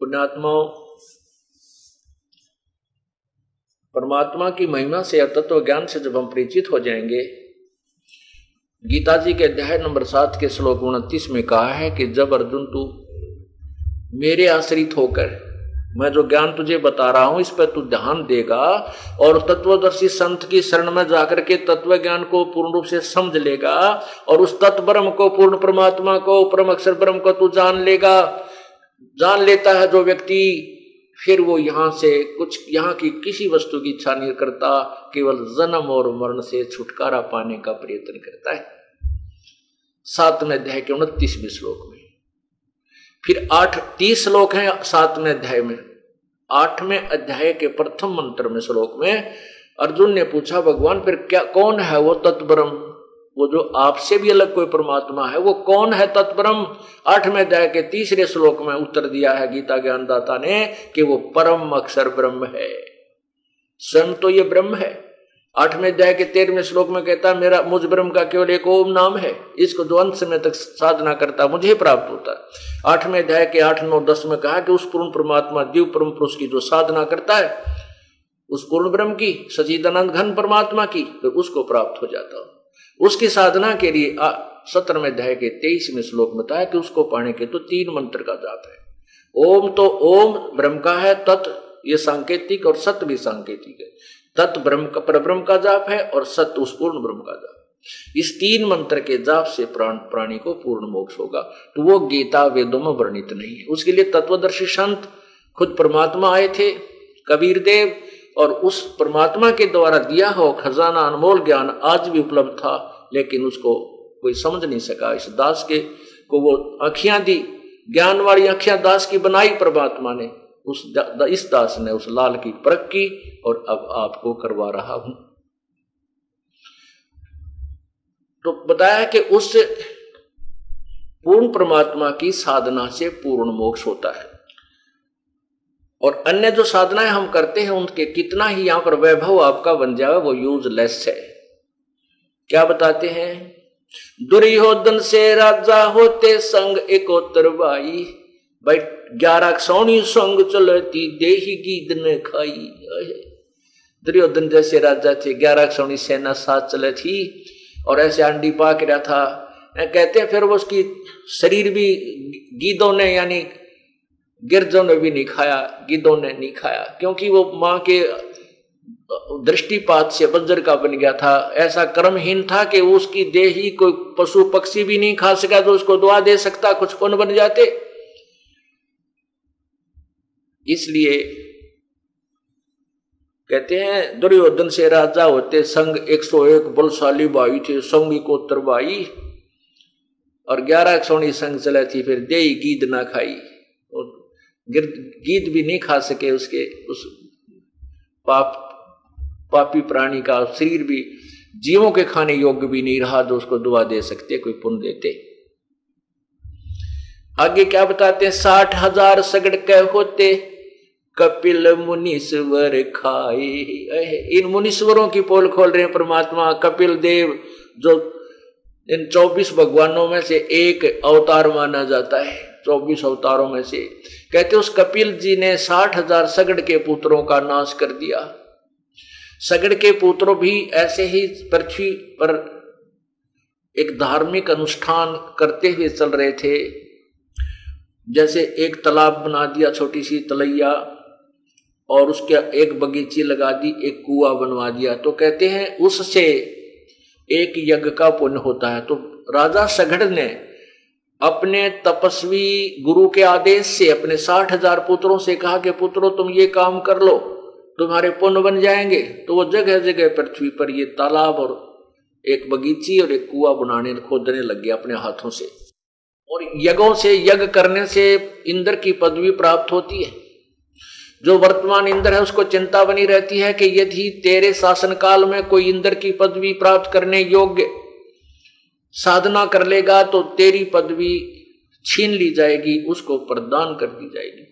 पुण्यात्माओं परमात्मा की महिमा से या तत्व ज्ञान से जब हम परिचित हो जाएँगे। गीता जी के अध्याय नंबर सात के श्लोक उनतीस में कहा है कि जब अर्जुन तू मेरे आश्रित होकर, मैं जो ज्ञान तुझे बता रहा हूँ, इस पर तू ध्यान देगा और तत्वदर्शी संत की शरण में जाकर के तत्व ज्ञान को पूर्ण रूप से समझ लेगा और उस तत्व ब्रह्म को, पूर्ण परमात्मा को, परम अक्षर ब्रह्म को तू जान लेगा। जान लेता है जो व्यक्ति, फिर वो यहाँ से कुछ, यहाँ की किसी वस्तु की इच्छा नहीं करता, केवल जन्म और मरण से छुटकारा पाने का प्रयत्न करता है। सातवें अध्याय के उनतीसवें श्लोक में। फिर आठ, तीस श्लोक हैं सातवें अध्याय में। आठवें अध्याय के प्रथम मंत्र में श्लोक में अर्जुन ने पूछा, भगवान, फिर क्या, कौन है वो तत्ब्रह्म वो जो आपसे भी अलग कोई परमात्मा है, वो कौन है तत्ब्रह्म आठवें अध्याय के तीसरे श्लोक में उत्तर दिया है गीता ज्ञानदाता ने कि वो परम अक्षर ब्रह्म है। स्वयं तो ये ब्रह्म है। आठवें अध्याय के तेरहवें श्लोक में कहता है, मेरा, मुझ ब्रह्म का केवल एक ओम नाम है, इसको जो अंत समय तक साधना करता मुझे प्राप्त होता है। आठवें अध्याय के आठ, नौ, दस में कहा कि उस पूर्ण परमात्मा दिव परम पुरुष की जो साधना करता है, उस पूर्ण ब्रह्म की, सचिदानंद घन परमात्मा की तो उसको प्राप्त हो जाता उसकी साधना के लिए सत्रहवें अध्याय के तेईसवें श्लोक बताया कि उसको पाने के तो तीन मंत्र का जाप है। ओम तो ओम, ब्रह्म का है, तत्, ये सांकेतिक और सत्य भी सांकेतिक है। तत् ब्रह्म का, परब्रह्म का जाप है और सत्य उस पूर्ण ब्रह्म का जाप इस तीन मंत्र के जाप से प्राण, प्राणी को पूर्ण मोक्ष होगा। तो वो गीता वेदों में वर्णित नहीं है। उसके लिए तत्वदर्शी संत खुद परमात्मा आए थे कबीर देव और उस परमात्मा के द्वारा दिया हो खजाना अनमोल ज्ञान आज भी उपलब्ध था लेकिन उसको कोई समझ नहीं सका। इस दास के को वो अखियाँ दी ज्ञान वाली अखियाँ दास की बनाई परमात्मा ने। उस दा, इस दास ने उस लाल की परख की और अब आपको करवा रहा हूँ। तो बताया कि उस पूर्ण परमात्मा की साधना से पूर्ण मोक्ष होता है। और अन्य जो साधनाएँ हम करते हैं उनके कितना ही यहाँ पर वैभव आपका बन जाए, वो यूजलेस है। क्या बताते हैं? दुर्योधन से राजा होते संग एकोत्तर बाई, भाई, ग्यारह सोनी संग चलती देही गीत ने खाई दुर्योधन जैसे राजा थे, ग्यारह सोनी सेना साथ चले थी और ऐसे अंडी पाक रहा था। कहते हैं फिर वो उसकी शरीर भी गीदों ने, यानी गिरजों ने भी नहीं खाया, गिदों ने नहीं खाया, क्योंकि वो माँ के दृष्टिपात से बज्र का बन गया था। ऐसा कर्महीन था कि उसकी देह कोई पशु पक्षी भी नहीं खा सका तो उसको दुआ दे सकता, कुछ कौन बन जाते। इसलिए कहते हैं, दुर्योधन से राजा होते संग 101 बलशाली बाई थे, संग को और ग्यारह सोनी संग चले थी, फिर दे गीद ना खाई। गीत भी नहीं खा सके उसके, उस पाप, पापी प्राणी का शरीर भी, जीवों के खाने योग्य भी नहीं रहा जो उसको दुआ दे सकते कोई पुण्य देते आगे क्या बताते हैं? साठ हज़ार सगड़ के होते, कपिल मुनीश्वर खाए। इन मुनीश्वरों की पोल खोल रहे हैं परमात्मा, कपिल देव, जो इन चौबीस भगवानों में से एक अवतार माना जाता है। चौबीस अवतारों में से। कहते उस कपिल जी ने साठ हज़ार सगड़ के पुत्रों का नाश कर दिया। सगड़ के पुत्रों भी ऐसे ही पृथ्वी पर एक धार्मिक अनुष्ठान करते हुए चल रहे थे। जैसे एक तालाब बना दिया, छोटी सी तलैया, और उसके एक बगीची लगा दी, एक कुआ बनवा दिया। तो कहते हैं, उससे एक यज्ञ का पुण्य होता है। तो राजा सगड़ ने अपने तपस्वी गुरु के आदेश से, अपने साठ हज़ार पुत्रों से कहा कि, पुत्रों, तुम ये काम कर लो, तुम्हारे पुण्य बन जाएँगे। तो वो जगह जगह पृथ्वी पर ये तालाब और एक बगीची और एक कुआ बनाने, खोदने लग गया अपने हाथों से। और यज्ञों से, यज्ञ करने से इंद्र की पदवी प्राप्त होती है। जो वर्तमान इंद्र है, उसको चिंता बनी रहती है कि यदि तेरे शासनकाल में कोई इंद्र की पदवी प्राप्त करने योग्य साधना कर लेगा तो तेरी पदवी छीन ली जाएगी, उसको प्रदान कर दी जाएगी।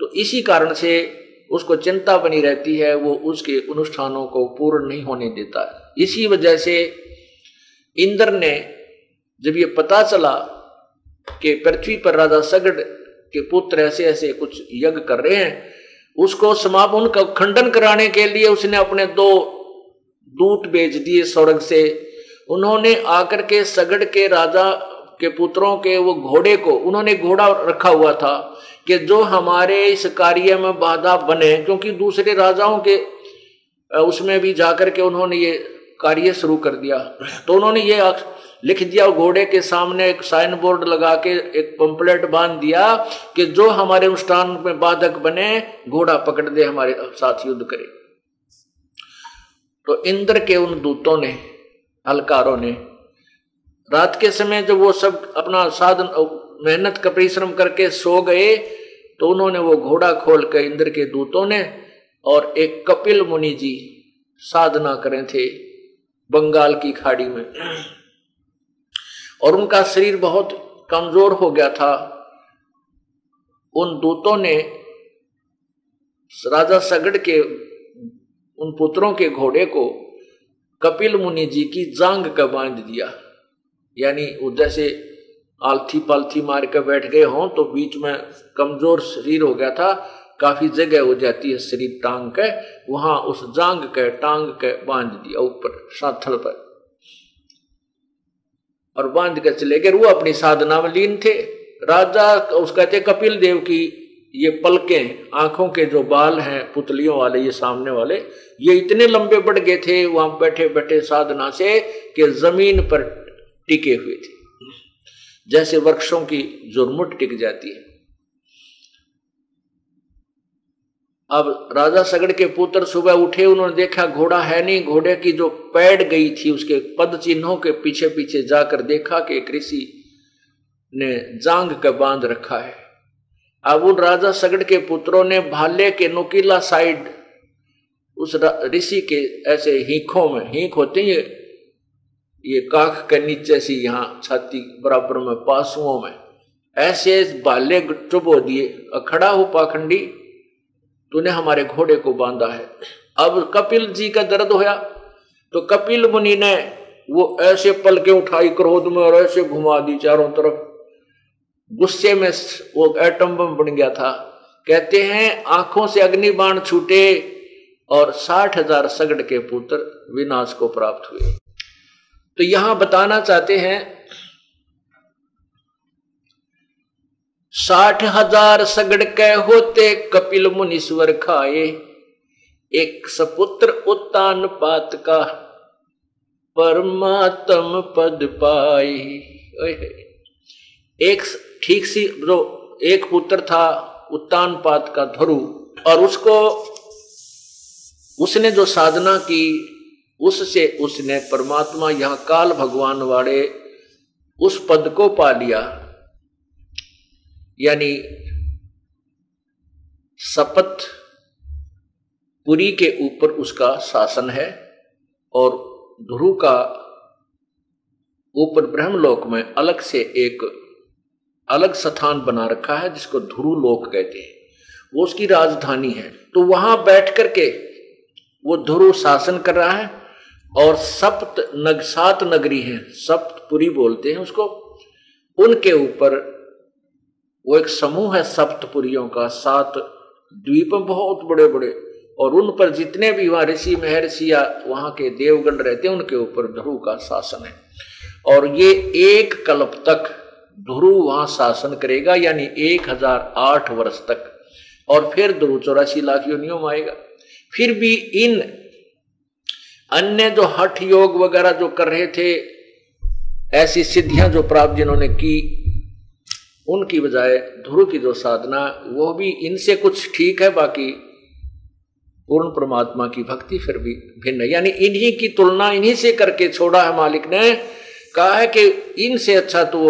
तो इसी कारण से उसको चिंता बनी रहती है, वो उसके अनुष्ठानों को पूर्ण नहीं होने देता इसी वजह से इंद्र ने जब ये पता चला कि पृथ्वी पर राजा सगड़ के पुत्र ऐसे ऐसे कुछ यज्ञ कर रहे हैं, उसको समापन का खंडन कराने के लिए उसने अपने दो दूत भेज दिए स्वर्ग से। उन्होंने आकर के सगड़ के राजा के पुत्रों के वो घोड़े को, उन्होंने घोड़ा रखा हुआ था कि जो हमारे इस कार्य में बाधा बने, क्योंकि दूसरे राजाओं के उसमें भी जाकर के उन्होंने ये कार्य शुरू कर दिया। तो उन्होंने ये लिख दिया घोड़े के सामने एक साइन बोर्ड लगा के एक पंपलेट बाँध दिया कि जो हमारे अनुष्ठान में बाधक बने, घोड़ा पकड़ दे, हमारे साथ युद्ध करे। तो इंद्र के उन दूतों ने अलकारों ने। रात के समय जब वो सब अपना साधन मेहनत का परिश्रम करके सो गए तो उन्होंने वो घोड़ा खोल कर इंद्र के दूतों ने और एक कपिल मुनि जी साधना करें थे बंगाल की खाड़ी में। और उनका शरीर बहुत कमज़ोर हो गया था। उन दूतों ने राजा सगड़ के उन पुत्रों के घोड़े को कपिल मुनि जी की जांग का बाँध दिया। यानी जैसे आलथी पालथी मार कर बैठ गए हों तो बीच में कमज़ोर शरीर हो गया था। काफ़ी जगह हो जाती है शरीर टांग के। वहाँ उस जांग के टांग के बाँध दिया ऊपर साथल पर। और बाँध के चले गए। वो अपनी साधना में लीन थे। राजा उस कहते कपिल देव की ये पलके, आँखों के जो बाल हैं, पुतलियों वाले, ये सामने वाले, ये इतने लंबे बढ़ गए थे, वहाँ बैठे बैठे साधना से, कि ज़मीन पर टिके हुए थे। जैसे वृक्षों की जुर्मुट टिक जाती है। अब राजा सगड़ के पुत्र सुबह उठे, उन्होंने देखा घोड़ा है नहीं, घोड़े की जो पैड गई थी, उसके पद चिन्हों के पीछे पीछे जाकर देखा कि कृषि ने जांग का बाँध रखा है। अब उन राजा सगड़ के पुत्रों ने भाले के नुकीला साइड उस ऋषि के ऐसे हीखों में, हीख होते हैं ये काख के नीचे सी यहाँ छाती बराबर में पासुओं में, ऐसे भाले चुबो दिए खड़ा हो पाखंडी, तूने हमारे घोड़े को बांधा है। अब कपिल जी का दर्द होया तो कपिल मुनि ने वो ऐसे पलके उठाई क्रोध में और ऐसे घुमा दी चारों तरफ़। गुस्से में वो एटम बम बन गया था। कहते हैं, आँखों से अग्नि बाण छूटे और साठ हज़ार सगड़ के पुत्र विनाश को प्राप्त हुए। तो यहाँ बताना चाहते हैं, साठ हज़ार सगड़ के होते कपिल मुनीश्वर खाए, एक सपुत्र उत्तान पात का परमात्म पद पाए। एक ठीक सी जो एक पुत्र था उत्तान पात का धरु और उसको उसने जो साधना की, उससे उसने परमात्मा यहाँ काल भगवान वाले उस पद को पा लिया। यानी सपत पुरी के ऊपर उसका शासन है, और ध्रुव का ऊपर ब्रह्मलोक में अलग से एक अलग स्थान बना रखा है जिसको ध्रुव लोक कहते हैं। वो उसकी राजधानी है। तो वहाँ बैठ करके वो ध्रुव शासन कर रहा है और सप्त नग, सात नगरी है सप्तपुरी बोलते हैं उसको। उनके ऊपर वो एक समूह है सप्तपुरियों का, सात द्वीप बहुत बड़े बड़े और उन पर जितने भी वहाँ ऋषि, महर्षि या वहाँ के देवगण रहते हैं, उनके ऊपर ध्रुव का शासन है। और ये एक कल्प तक ध्रुव वहाँ शासन करेगा, यानी एक हज़ार आठ वर्ष तक। और फिर ध्रुव चौरासी लाख योनियों में आएगा। फिर भी इन अन्य जो हठ योग वगैरह जो कर रहे थे, ऐसी सिद्धियाँ जो प्राप्त जिन्होंने की, उनकी बजाय ध्रुव की जो साधना, वो भी इनसे कुछ ठीक है, बाकी पूर्ण परमात्मा की भक्ति फिर भी भिन्न है। यानी इन्हीं की तुलना इन्हीं से करके छोड़ा है मालिक ने, कहा है कि इनसे अच्छा तो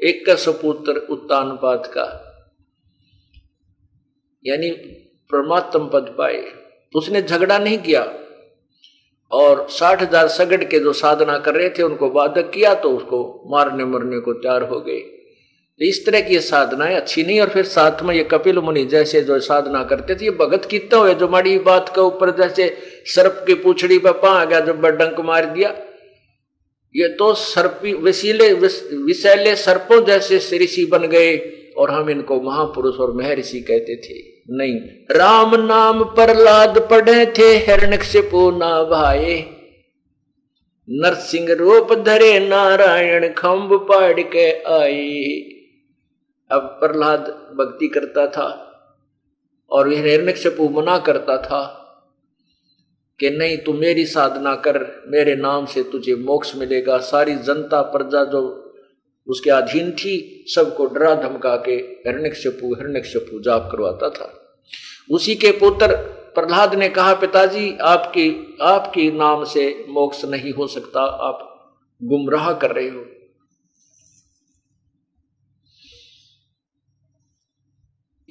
एक का सपुत्र उत्तानपात का। यानी परमात्म पद पाए। उसने झगड़ा नहीं किया। और साठ हज़ार सगड़ के जो साधना कर रहे थे, उनको बाधक किया तो उसको मारने मरने को तैयार हो गए। तो इस तरह की साधनाएँ अच्छी नहीं, और फिर साथ में ये कपिल मुनि जैसे जो साधना करते थे, ये भगत कितना हुए, जो माड़ी बात के ऊपर जैसे सर्प की पूछड़ी पर पा गया जब डंक मार दिया। ये तो सर्पी विशीले विशैले सर्पों जैसे ऋषि बन गए, और हम इनको महापुरुष और महर्षि कहते थे। नहीं, राम नाम प्रहलाद पढ़े थे हिरणक से ना भाए। नरसिंह रूप धरे, नारायण खम्ब पाड़ के आए। अब प्रहलाद भक्ति करता था, और हिरण्य से मना करता था। कि नहीं, तू मेरी साधना कर, मेरे नाम से तुझे मोक्ष मिलेगा। सारी जनता, प्रजा जो उसके अधीन थी, सबको डरा धमका के हिरण्यक्षपु हिरण्यक्षपु जाप करवाता था। उसी के पुत्र प्रहलाद ने कहा, पिताजी, आपकी आपकी नाम से मोक्ष नहीं हो सकता, आप गुमराह कर रहे हो।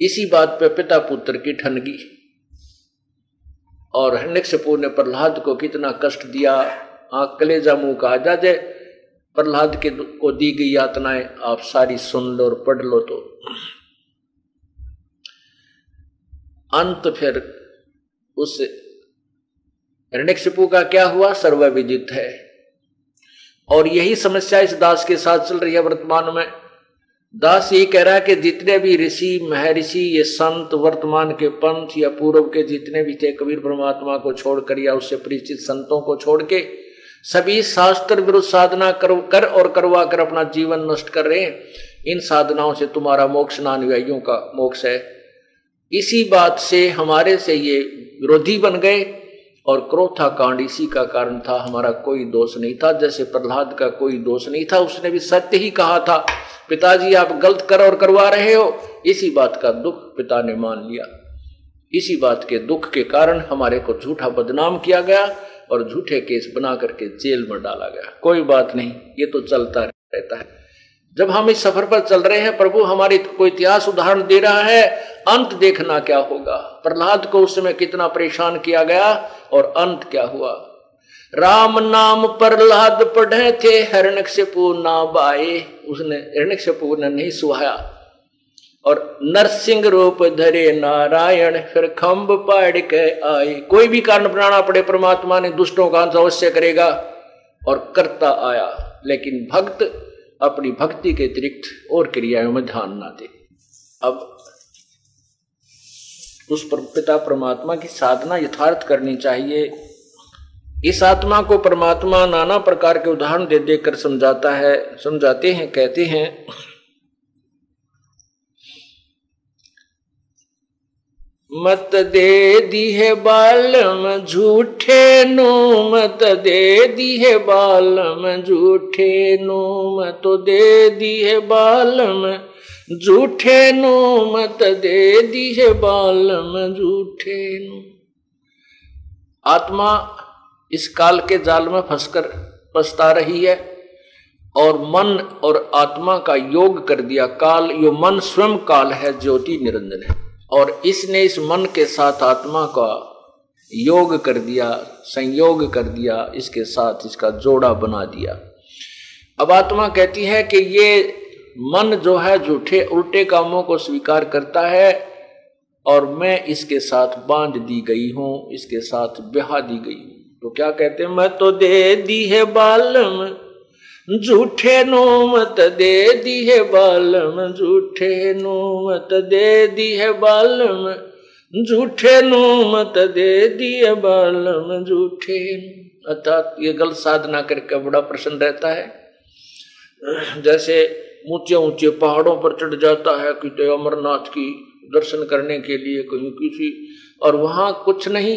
इसी बात पे पिता पुत्र की ठनगी। और हिरण्यक्षपु ने प्रहलाद को कितना कष्ट दिया। आँख कलेजा मुँह का जाजे प्रहलाद के को दी गई यातनाएँ आप सारी सुन लो और पढ़ लो तो। अंत फिर उस हिरण्यक्षपु का क्या हुआ? सर्वविदित है। और यही समस्या इस दास के साथ चल रही है वर्तमान में। दास ये कह रहा है कि जितने भी ऋषि महर्षि ये संत वर्तमान के पंथ या पूर्व के जितने भी थे कबीर परमात्मा को छोड़कर या उससे परिचित संतों को छोड़ के सभी शास्त्र विरुद्ध साधना कर, कर और करवा कर अपना जीवन नष्ट कर रहे हैं। इन साधनाओं से तुम्हारा मोक्ष नानुयायियों का मोक्ष है। इसी बात से हमारे से ये विरोधी बन गए। और क्रोथा कांड इसी का कारण था, हमारा कोई दोष नहीं था। जैसे प्रहलाद का कोई दोष नहीं था, उसने भी सत्य ही कहा था, पिताजी आप गलत कर और करवा रहे हो। इसी बात का दुख पिता ने मान लिया। इसी बात के दुख के कारण हमारे को झूठा बदनाम किया गया और झूठे केस बना करके जेल में डाला गया। कोई बात नहीं, ये तो चलता रहता है। जब हम इस सफ़र पर चल रहे हैं, प्रभु हमारी कोई इतिहास उदाहरण दे रहा है, अंत देखना क्या होगा? प्रहलाद को उस समय कितना परेशान किया गया और अंत क्या हुआ? राम नाम प्रहलाद पढ़े थे हरणक से ना बाए उसने हरणक से ने नहीं सुहाया। और नरसिंह रूप धरे नारायण, फिर खम्ब पाड़ के आए। कोई भी कारण बनाना पड़े, परमात्मा ने दुष्टों का अंत अवश्य करेगा और करता आया। लेकिन भक्त अपनी भक्ति के अतिरिक्त और क्रियाओं में ध्यान ना दे। अब उस पिता परमात्मा की साधना यथार्थ करनी चाहिए। इस आत्मा को परमात्मा नाना प्रकार के उदाहरण दे देकर समझाता है, समझाते हैं, कहते हैं मत दे दी है बालम झूठे नो, मत दे दी है बालम झूठे नो, मत दे दी है बालम झूठे नो, मत दे दी है बालम झूठे नो। आत्मा इस काल के जाल में फंसकर पछता रही है और मन और आत्मा का योग कर दिया काल, यो मन स्वयं काल है, ज्योति निरंजन है। और इसने इस मन के साथ आत्मा का योग कर दिया, संयोग कर दिया, इसके साथ इसका जोड़ा बना दिया। अब आत्मा कहती है कि ये मन जो है झूठे, उल्टे कामों को स्वीकार करता है और मैं इसके साथ बाँध दी गई हूँ, इसके साथ ब्याह दी गई हूँ। तो क्या कहते हैं? मैं तो दे दी है बालम झूठे नो मत दे दी है बालम, झूठे नो मत दे दी है बालम, झूठे नो मत दे दी है बालम, झूठे। अर्थात ये गलत साधना करके बड़ा प्रसन्न रहता है। जैसे ऊँचे ऊँचे पहाड़ों पर चढ़ जाता है कि तो अमरनाथ की दर्शन करने के लिए कहीं किसी, और वहाँ कुछ नहीं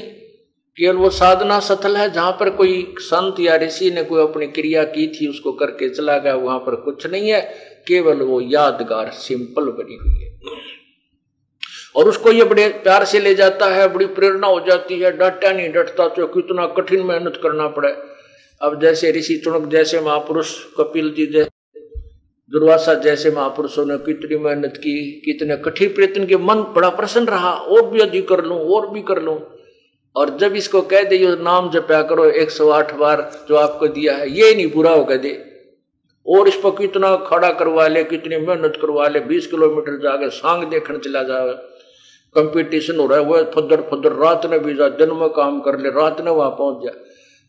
केवल वो साधना सथल है, जहाँ पर कोई संत या ऋषि ने कोई अपनी क्रिया की थी, उसको करके चला गया, वहाँ पर कुछ नहीं है, केवल वो यादगार, सिंपल बनी हुई है। और उसको ये बड़े प्यार से ले जाता है, बड़ी प्रेरणा हो जाती है, डटा नहीं, डटता तो कितना कठिन मेहनत करना पड़े। अब जैसे ऋषि चुनक, जैसे महापुरुष कपिल जी, जैसे दुर्वासा, जैसे महापुरुषों ने कितनी मेहनत की, कितने कठिन प्रयत्न के मन बड़ा प्रसन्न रहा, और भी अधिक कर लूँ, और भी कर लूँ। और जब इसको कह दे नाम जपया करो 108 बार जो आपको दिया है, ये नहीं पूरा होगा दे। और इस पर कितना खड़ा करवा ले, कितनी मेहनत करवा ले 20 किलोमीटर जाके सांग देखने चला जाए। कंपटीशन हो रहा है, वो फुदर फुदर रात ने भी जा दिन में काम कर ले, रात ने वहाँ पहुँच जा।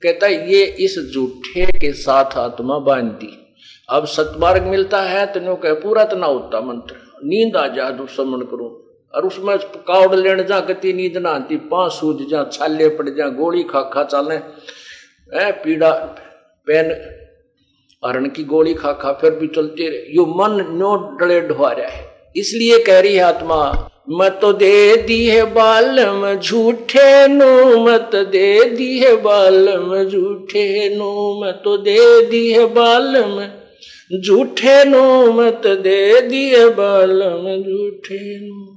कहता है, ये इस जूठे के साथ आत्मा बांधती अब सतमार्ग मिलता है तो नो कह, पूरा तो ना होता मंत्र। नींद आ जा दुस्मन करूँ। और उसमें कावड़ लेने जा कती नींद ना आती पाँच सूझ जा, छाले पड़ जा, गोली खा खा चाले है पीड़ा, पेन हरण की गोली खा खा फिर भी चलते यो मन नो डले ढुआ रहा है। इसलिए कह रही है आत्मा, मत दे दी है बालम, झूठे नो मत दे दी है बालम, झूठे नो मत दे दी है बालम, झूठे नो मत दे दी है बालम, झूठे नो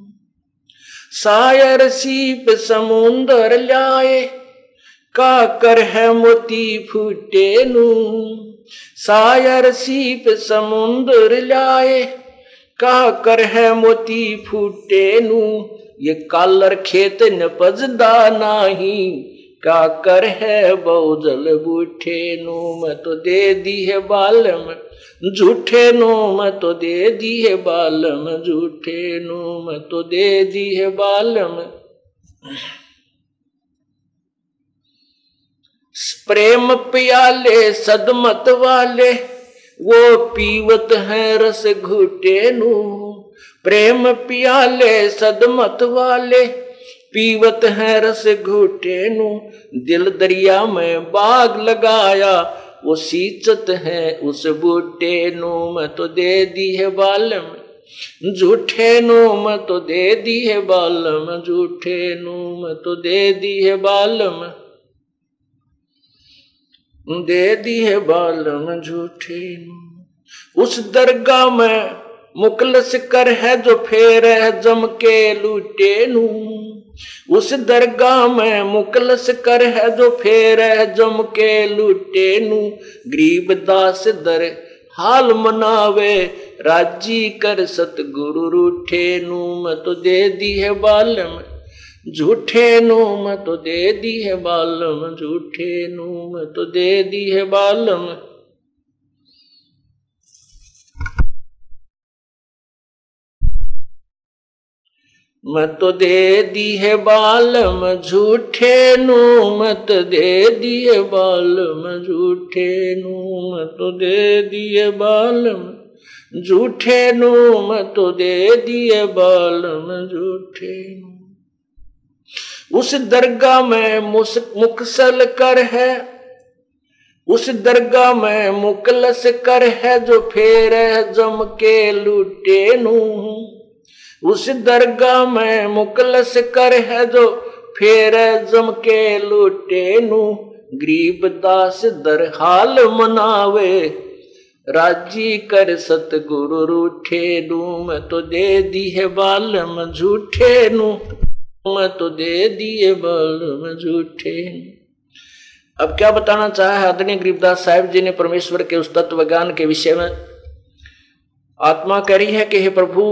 सायर सीप समुंदर लाए काकर है मोती फूटे नु सायर सीप समुंदर लाए काकर है मोती फूटे नु ये कालर खेत न पजदा नाही, काकर है बहुजल बूठे नू मैं तो दे दी है बालम झूठे नो तो दे दी है बालम झूठे नो तो दे दी है बालम। प्रेम पियाले, सदमत वाले, वो पीवत है रस घुटे नु प्रेम पियाले, सदमत वाले, पीवत है रस घूटे नु दिल दरिया में बाग लगाया वो सींचत है उस बूटे नो मैं तो दे दी है बालम। झूठे नो तो दे दी है बालम। झूठे नो तो दे दी है बालम। दे दी है बालम झूठे नो उस दरगाह में मुकलस कर है जो फेर है जम के लूटे नू उस दरगाह में मुकलस कर है जो फेर है, जम के लुटे नु। गरीब दास दर हाल मनावे, राज़ी कर सतगुरु रूठे नु। मैं तो दे दी है बालम, झूठे नु। मैं तो दे दी है बालम, झूठे नु। मैं तो दे दी है बालम। मत दे दी है बालम झूठे नु, मत दे दिए बालम झूठे नु, मत दे दिए बालम झूठे नु, मत दे दिए बालम झूठे उस दरगाह में मुकसल कर है, उस दरगाह में मुकलस कर है जो फेर जम के लूटे नू। उस दरगाह में मुकलस कर है जो फेर जम के लुटे नु। गरीब दास दर हाल मनावे, राज़ी कर सतगुरु रूठे नु। मैं तो दे दी है बालम झूठे नु। मैं तो दे दिए बालम झूठे अब क्या बताना चाहे आदरणीय गरीबदास साहिब जी ने परमेश्वर के उस तत्व ज्ञान के विषय में? आत्मा कह रही है कि हे प्रभु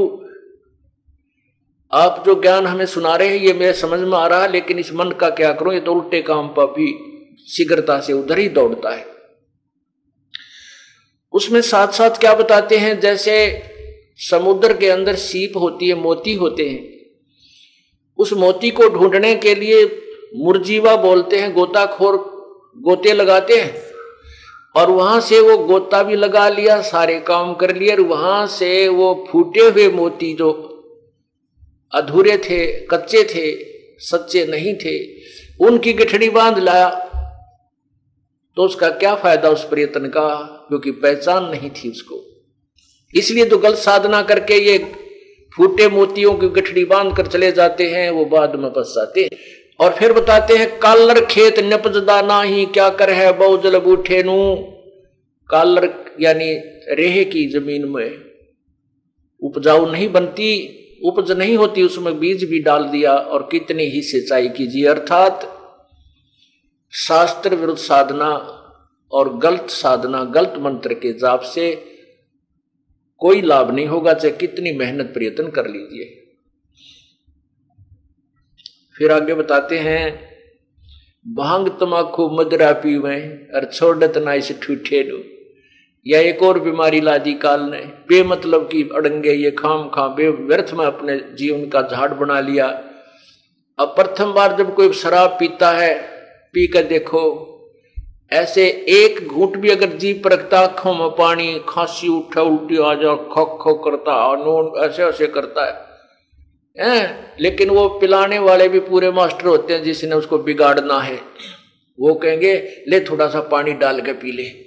आप जो ज्ञान हमें सुना रहे हैं, ये मेरे समझ में आ रहा है, लेकिन इस मन का क्या करूँ? ये तो उल्टे काम भी शीघ्रता से उधर ही दौड़ता है। उसमें साथ साथ क्या बताते हैं? जैसे समुद्र के अंदर सीप होती है, मोती होते हैं। उस मोती को ढूँढने के लिए मुरजीवा बोलते हैं, गोताखोर गोते लगाते हैं। और वहाँ से वो गोता भी लगा लिया, सारे काम कर लिए, और वहाँ से वो फूटे हुए मोती जो अधूरे थे, कच्चे थे, सच्चे नहीं थे। उनकी गिठड़ी बाँध लाया तो उसका क्या फ़ायदा उस प्रयत्न का, क्योंकि पहचान नहीं थी उसको। इसलिए तो गलत साधना करके ये फूटे मोतियों की गठड़ी बाँध कर चले जाते हैं, वो बाद में फंस जाते हैं। और फिर बताते हैं, कालर खेत नपजदा ना ही क्या कर है बहुजल बूठे नू? कालर, यानी रेह की ज़मीन में, उपजाऊ नहीं बनती उपज नहीं होती, उसमें बीज भी डाल दिया और कितनी ही सिंचाई कीजिए। अर्थात शास्त्र विरुद्ध साधना और गलत साधना, गलत मंत्र के जाप से कोई लाभ नहीं होगा, चाहे कितनी मेहनत प्रयत्न कर लीजिए। फिर आगे बताते हैं, भाँग तमाकू मदरा पीवे और छोड़त ना इस ठूठे नु या एक और बीमारी ला दी काल ने, बेमतलब की अड़ंगे ये खाम खा, बे व्यर्थ में अपने जीवन का झाड़ बना लिया। अब प्रथम बार जब कोई शराब पीता है, पी कर देखो, ऐसे एक घूट भी अगर जीप रखता, आँखों में पानी, खांसी उठा, उल्टी आ जाओ खो खो करता नोन ऐसे ऐसे करता है। हैं? लेकिन वो पिलाने वाले भी पूरे मास्टर होते हैं जिसने उसको बिगाड़ना है। वो कहेंगे, ले थोड़ा सा पानी डाल के पी ले।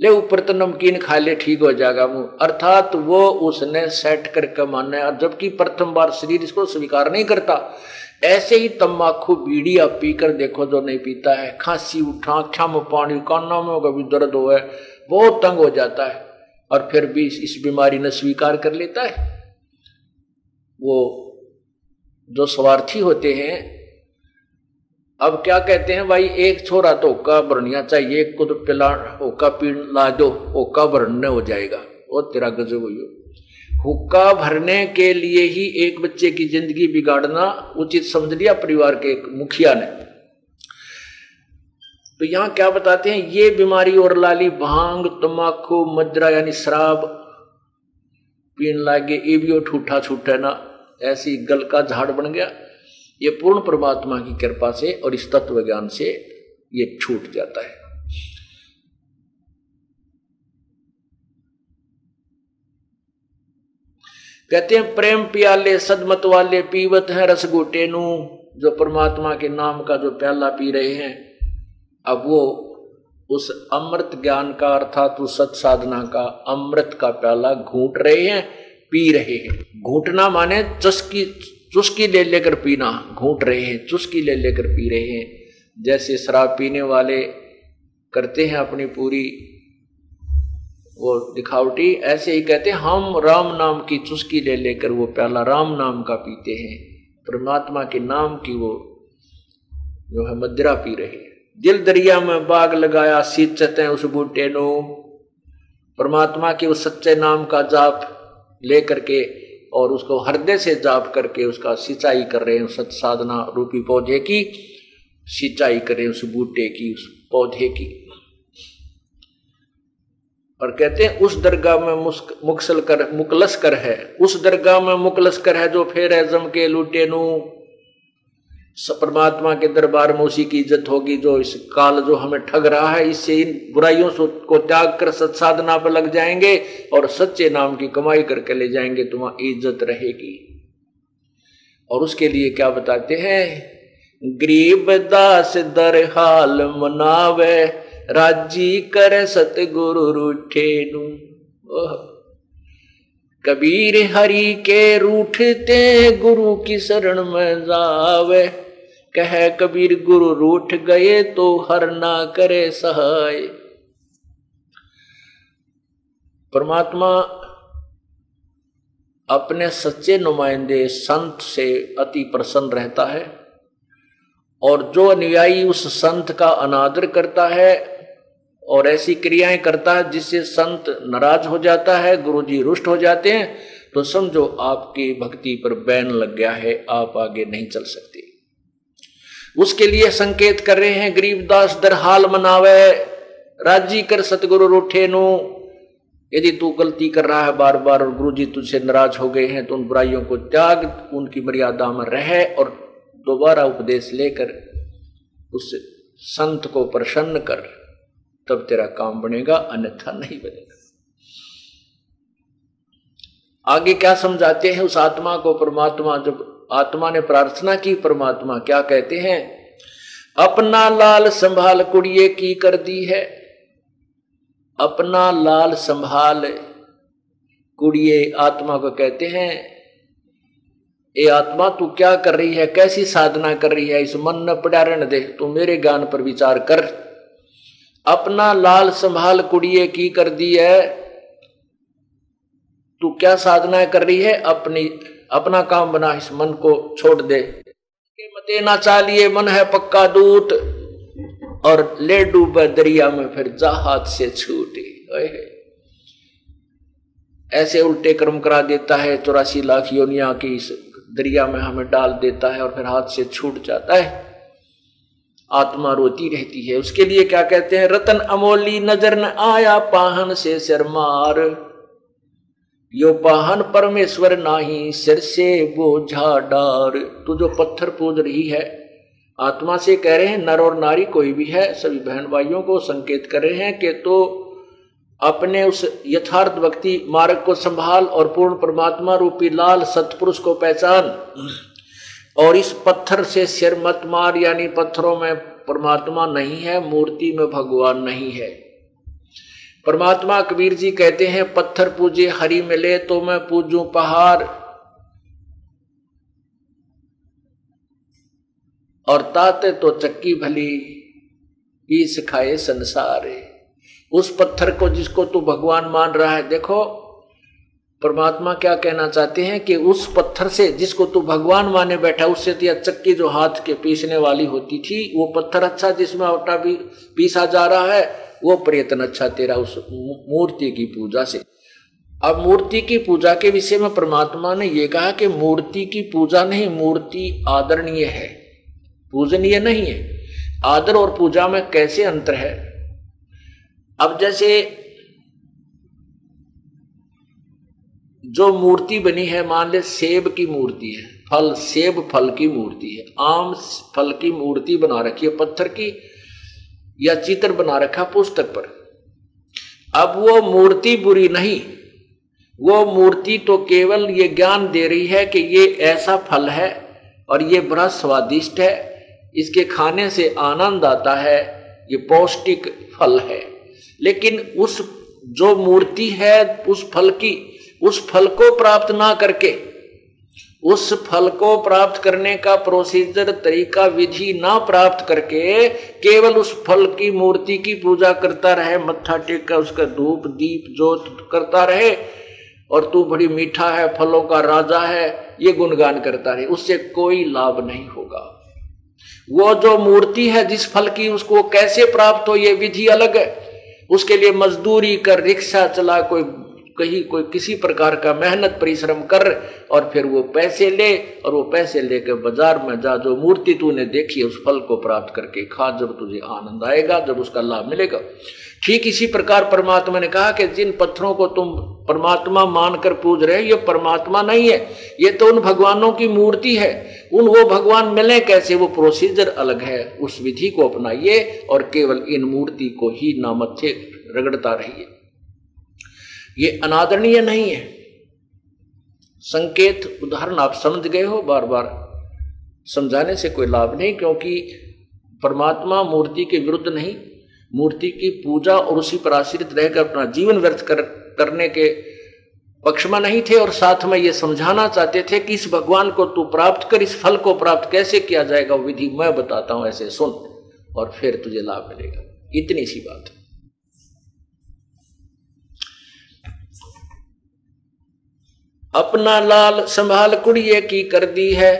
ले ऊपर तो नमकीन खा ले, ठीक हो जाएगा मुँह। अर्थात वो उसने सेट करके मानना है जबकि प्रथम बार शरीर इसको स्वीकार नहीं करता। ऐसे ही तम्बाकू बीड़ी आप पीकर देखो जो नहीं पीता है। खांसी, उठा आख्या में पानी, काना में कभी दर्द है, बहुत तंग हो जाता है, और फिर भी इस बीमारी ने स्वीकार कर लेता है। वो जो स्वार्थी होते हैं अब क्या कहते हैं, भाई, एक छोरा तो ओका भरनिया चाहिए, एक को तो पिला, ओका पी ला दो, ओका भरने हो जाएगा। वो तेरा गजब हुई हुक्का भरने के लिए ही एक बच्चे की ज़िंदगी बिगाड़ना उचित समझ लिया परिवार के एक मुखिया ने। तो यहाँ क्या बताते हैं, ये बीमारी और लाली भाँग, तम्बाकू, मदरा यानी शराब पीन लागे ये भी ठूठा छूटा ना, ऐसी गल का झाड़ बन गया। ये पूर्ण परमात्मा की कृपा से और इस तत्व ज्ञान से ये छूट जाता है। कहते हैं, प्रेम प्याले, सदमत वाले, पीवत हैं रस गोटे नु जो परमात्मा के नाम का जो प्याला पी रहे हैं, अब वो उस अमृत ज्ञान का अर्थात उस सत साधना का, अमृत का प्याला घूट रहे हैं, पी रहे हैं। घूटना माने चुस्की चुस्की ले लेकर पीना, घूट रहे हैं, चुस्की ले लेकर पी रहे हैं। जैसे शराब पीने वाले करते हैं अपनी पूरी वो दिखावटी, ऐसे ही कहते हैं, हम राम नाम की चुस्की ले लेकर वो प्याला राम नाम का पीते हैं। परमात्मा के नाम की वो जो है मदिरा पी रहे हैं। दिल दरिया में बाग लगाया सींचते उस बूटे नो। परमात्मा के उस सच्चे नाम का जाप लेकर करके और उसको हृदय से जाप करके उसका सिंचाई कर रहे हैं सत साधना रूपी पौधे की, सिंचाई करें उस बूटे की, उस पौधे की। और कहते हैं, उस दरगाह में मुकसल कर मुकलस कर है। उस दरगाह में मुकलस कर है जो फेर है, जम के लूटे नु परमात्मा के दरबार में उसी की इज़्ज़त होगी जो इस काल जो हमें ठग रहा है, इससे इन बुराइयों को त्याग कर सत्साधना पर लग जाएँगे और सच्चे नाम की कमाई करके ले जाएँगे तो वहाँ इज़्ज़त रहेगी। और उसके लिए क्या बताते हैं? गरीब दास दर हाल मनावे, राज़ी कर सतगुरु रूठे नु कबीर हरि के रूठते गुरु की शरण में जावे। कह, कबीर, गुरु रूठ गए तो हर ना करे सहाय। परमात्मा अपने सच्चे नुमाइंदे संत से अति प्रसन्न रहता है और जो अनुयायी उस संत का अनादर करता है और ऐसी क्रियाएँ करता है जिससे संत नाराज़ हो जाता है गुरु जी रुष्ट हो जाते हैं तो समझो आपकी भक्ति पर बैन लग गया है, आप आगे नहीं चल सकते। उसके लिए संकेत कर रहे हैं, गरीबदास दर हाल मनावे, राज़ी कर सतगुरु रूठे नो। यदि तू गलती कर रहा है बार बार और गुरु जी तुझसे नाराज़ हो गए हैं तो उन बुराइयों को त्याग, उनकी मर्यादा में रहे और दोबारा उपदेश लेकर उस संत को प्रसन्न कर। तब तेरा काम बनेगा, अन्यथा नहीं बनेगा। आगे क्या समझाते हैं उस आत्मा को? परमात्मा, जब आत्मा ने प्रार्थना की, परमात्मा क्या कहते हैं? अपना लाल संभाल कुड़िए की कर दी है। अपना लाल संभाल कुड़िए आत्मा को कहते हैं ये आत्मा, तू क्या कर रही है? कैसी साधना कर रही है? इस मन न पड़ा दे। तू मेरे ज्ञान पर विचार कर। अपना लाल संभाल कुड़िए की कर दी है। तू क्या साधना कर रही है? अपनी, अपना काम बना इस मन को छोड़ दे। मते ना चालिए, मन है पक्का दूत। और ले डूबे दरिया में फिर जा हाथ से छूटे। ऐसे उल्टे कर्म करा देता है, चौरासी लाख योनिया की इस दरिया में हमें डाल देता है और फिर हाथ से छूट जाता है। आत्मा रोती रहती है। उसके लिए क्या कहते हैं? रतन अमोली नज़र न आया पाहन से शर्मार यो पाहन परमेश्वर नाही सिर से बोझा डार। तू जो पत्थर पूज रही है, आत्मा से कह रहे हैं, नर और नारी कोई भी है, सभी बहन भाइयों को संकेत कर रहे हैं कि तो अपने उस यथार्थ भक्ति मार्ग को संभाल और पूर्ण परमात्मा रूपी लाल सतपुरुष को पहचान। और इस पत्थर से सिर मत मार, यानी पत्थरों में परमात्मा नहीं है, मूर्ति में भगवान नहीं है। परमात्मा कबीर जी कहते हैं, पत्थर पूजे हरि मिले तो मैं पूजू पहाड़। और ताते तो चक्की भली पीस खाए संसार। उस पत्थर को जिसको तू भगवान मान रहा है, देखो परमात्मा क्या कहना चाहते हैं कि उस पत्थर से जिसको तू भगवान माने बैठा उससे तो चक्की जो हाथ के पीसने वाली होती थी, वो पत्थर अच्छा जिसमें आटा भी पीसा जा रहा है, वो प्रयत्न अच्छा तेरा उस मूर्ति की पूजा से। अब मूर्ति की पूजा के विषय में परमात्मा ने यह कहा कि मूर्ति की पूजा नहीं, मूर्ति आदरणीय है, पूजनीय नहीं है। आदर और पूजा में कैसे अंतर है? अब जैसे जो मूर्ति बनी है, मान ले सेब की मूर्ति है, फल, सेब फल की मूर्ति है, आम फल की मूर्ति बना रखी है, पत्थर की, या चित्र बना रखा पुस्तक पर। अब वो मूर्ति बुरी नहीं, वो मूर्ति तो केवल ये ज्ञान दे रही है कि ये ऐसा फल है और ये बड़ा स्वादिष्ट है, इसके खाने से आनंद आता है, ये पौष्टिक फल है। लेकिन उस जो मूर्ति है, उस फल की उस फल को प्राप्त ना करके, उस फल को प्राप्त करने का प्रोसीजर तरीका, विधि ना प्राप्त करके, केवल उस फल की मूर्ति की पूजा करता रहे, मत्था टेक कर उसका धूप, दीप जोत करता रहे, और तू बड़ी मीठा है, फलों का राजा है, ये गुणगान करता रहे, उससे कोई लाभ नहीं होगा। वो जो मूर्ति है, जिस फल की उसको कैसे प्राप्त हो, ये विधि अलग है। उसके लिए मजदूरी कर, रिक्शा चला, कोई कहीं कोई किसी प्रकार का मेहनत, परिश्रम कर और फिर वो पैसे ले और वो पैसे लेकर बाज़ार में जा, जो मूर्ति तूने देखी उस फल को प्राप्त करके खा, जब तुझे आनंद आएगा, जब उसका लाभ मिलेगा। ठीक इसी प्रकार परमात्मा ने कहा कि जिन पत्थरों को तुम परमात्मा मानकर पूज रहे हो, ये परमात्मा नहीं है। ये तो उन भगवानों की मूर्ति है। उन वो भगवान मिले कैसे? वो प्रोसीजर अलग है। उस विधि को अपनाइए और केवल इन मूर्ति को ही नामथे रगड़ता रहिए। ये अनादरणीय नहीं है। संकेत, उदाहरण आप समझ गए हो बार बार समझाने से कोई लाभ नहीं, क्योंकि परमात्मा मूर्ति के विरुद्ध नहीं, मूर्ति की पूजा और उसी पर आश्रित रहकर अपना जीवन व्यर्थ कर, करने के पक्ष में नहीं थे और साथ में ये समझाना चाहते थे कि इस भगवान को तू प्राप्त कर, इस फल को प्राप्त कैसे किया जाएगा विधि मैं बताता हूँ, ऐसे सुन और फिर तुझे लाभ मिलेगा। इतनी सी बात। है अपना लाल संभाल कुड़िए की कर दी है।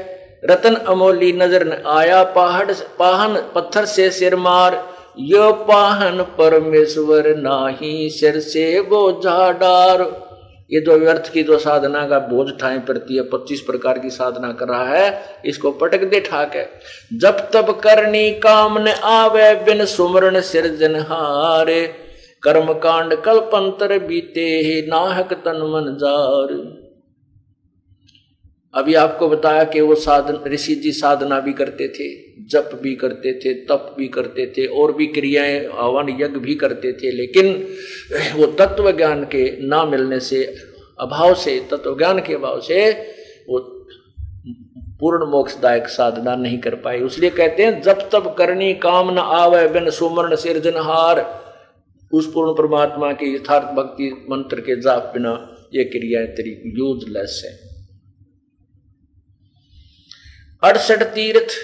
रतन अमोली नज़र न आया, पहाड़ पाहन पत्थर से सिर मार। यो पाहन परमेश्वर नाही, सिर से बोझा डार ये जो व्यर्थ की जो साधना का बोझ ठाए पड़ती है। पच्चीस प्रकार की साधना कर रहा है। इसको पटक दे ठाक है। जब तब करनी काम न आवे, बिन सुमरण सिरजन हारे कर्म कांड कल्पंतर बीते ही नाहक तन मन जार। अभी आपको बताया कि वो साधन, ऋषि जी साधना भी करते थे, जप भी करते थे, तप भी करते थे, और भी क्रियाएँ, हवन यज्ञ भी करते थे, लेकिन वो तत्व ज्ञान के ना मिलने से, अभाव से तत्व ज्ञान के अभाव से वो पूर्ण मोक्षदायक साधना नहीं कर पाए। इसलिए कहते हैं जब तब करनी काम न आवे बिन सुमरण सिरजनहार उस पूर्ण परमात्मा के यथार्थ भक्ति मंत्र के जाप बिना ये क्रियाएँ तेरी यूजलेस है। अड़सठ तीर्थ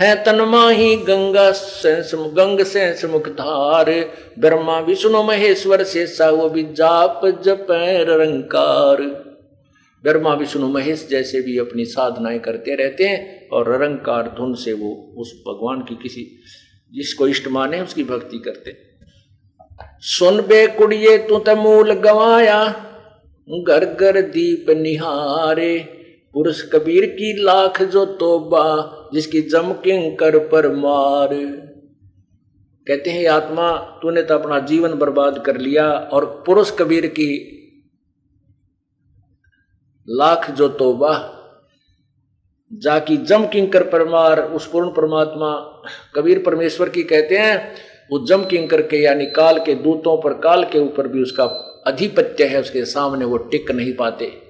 है तनमा ही गंगा सेंस गंग सेंस मुखधार ब्रह्मा, विष्णु, महेश्वर से वो भी जाप जप रंकार। ब्रह्मा, विष्णु, महेश जैसे भी अपनी साधनाएँ करते रहते हैं और रंकार धुन से वो उस भगवान की किसी, जिसको इष्ट माने उसकी भक्ति करते सुन बे कुड़िए तू तमूल गवाया, घर घर दीप निहारे। पुरुष कबीर की लाख जो तोबा, जिसकी जम कर पर मार। कहते हैं, आत्मा, तूने तो अपना जीवन बर्बाद कर लिया और पुरुष कबीर की लाख जो तोबा, जाकी जम किंकर परमार उस पूर्ण परमात्मा, कबीर परमेश्वर की कहते हैं, वो जम किंकर के यानी काल के दूतों पर, काल के ऊपर भी उसका अधिपत्य है, उसके सामने वो टिक नहीं पाते।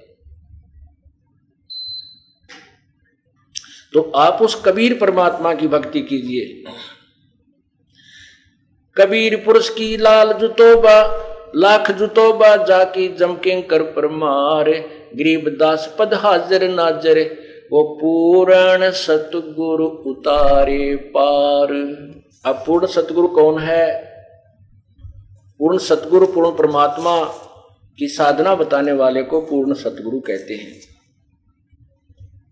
तो आप उस कबीर परमात्मा की भक्ति कीजिए। कबीर पुरुष की लाल जुतोबा, लाख जुतोबा जाकी जमके कर परमार गरीब दास पद हाजर नाजर वो पूर्ण सतगुरु उतारे पार। अब पूर्ण सतगुरु कौन है? पूर्ण सतगुरु, पूर्ण परमात्मा की साधना बताने वाले को पूर्ण सतगुरु कहते हैं।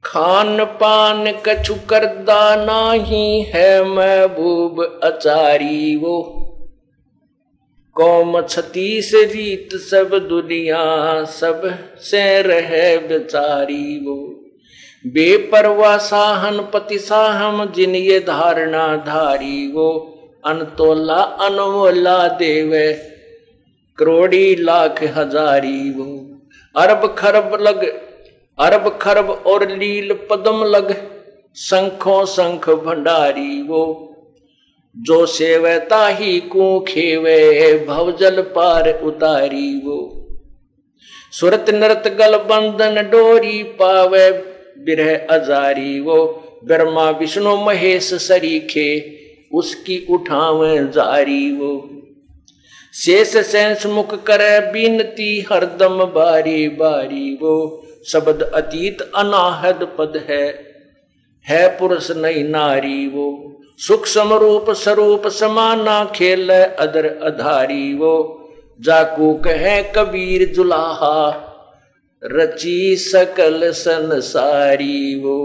खान पान कछु करदा नाही है महबूब अचारी वो। कौम छतीस रीत सब दुनिया सबसे रहे बेचारी वो। बेपरवा साहन पति साहम जिन ये धारणा धारी वो। अनतोला अनमोला देव करोड़ी लाख हजारी वो। अरब खरब लग अरब खरब और लील पदम लग, शंखों शंख भंडारी वो। जो सेवता ही कू खेवे भवजल पार उतारी वो। सुरत नृत गल बंधन डोरी पावे, बिरह अजारी वो। ब्रह्मा विष्णु महेश सरीखे, उसकी उठावे जारी वो। शेष सेंस मुख करे बीनती हरदम बारी बारी वो। शब्द अतीत अनाहद पद है। है पुरुष नहीं नारी वो। सूक्ष्म रूप स्वरूप समाना खेल अदर अधारी वो। जाकू कहे कबीर जुलाहा, रची सकल संसारी वो।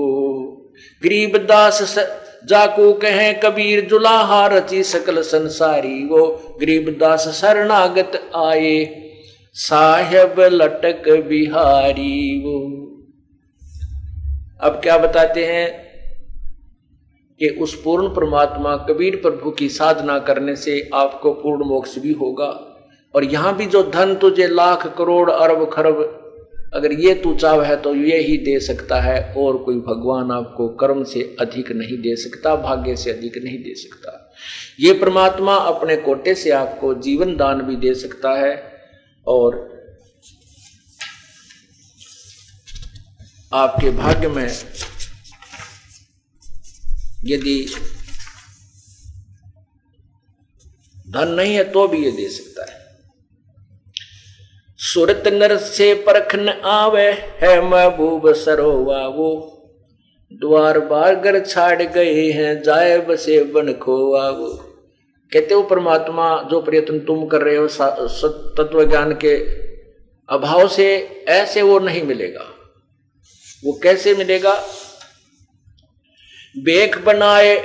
गरीबदास जाकू कहे कबीर जुलाहा, रची सकल संसारी वो। गरीबदास शरणागत आए साहेब लटक बिहारी वो अब क्या बताते हैं कि उस पूर्ण परमात्मा कबीर प्रभु की साधना करने से आपको पूर्ण मोक्ष भी होगा। और यहाँ भी जो धन तुझे लाख, करोड़, अरब, खरब, अगर ये तू चाव है तो ये ही दे सकता है, और कोई भगवान आपको कर्म से अधिक नहीं दे सकता, भाग्य से अधिक नहीं दे सकता। ये परमात्मा अपने कोटे से आपको जीवन दान भी दे सकता है और आपके भाग्य में यदि धन नहीं है तो भी ये दे सकता है। सुरत नर से परख न आवे है महबूब सरोवा वो। द्वार बारगर छाड़ गए हैं जाए बसे बन खोवा वो। कहते हो परमात्मा जो प्रयत्न तुम कर रहे हो तत्व ज्ञान के अभाव से ऐसे वो नहीं मिलेगा। वो कैसे मिलेगा? बेख बनाए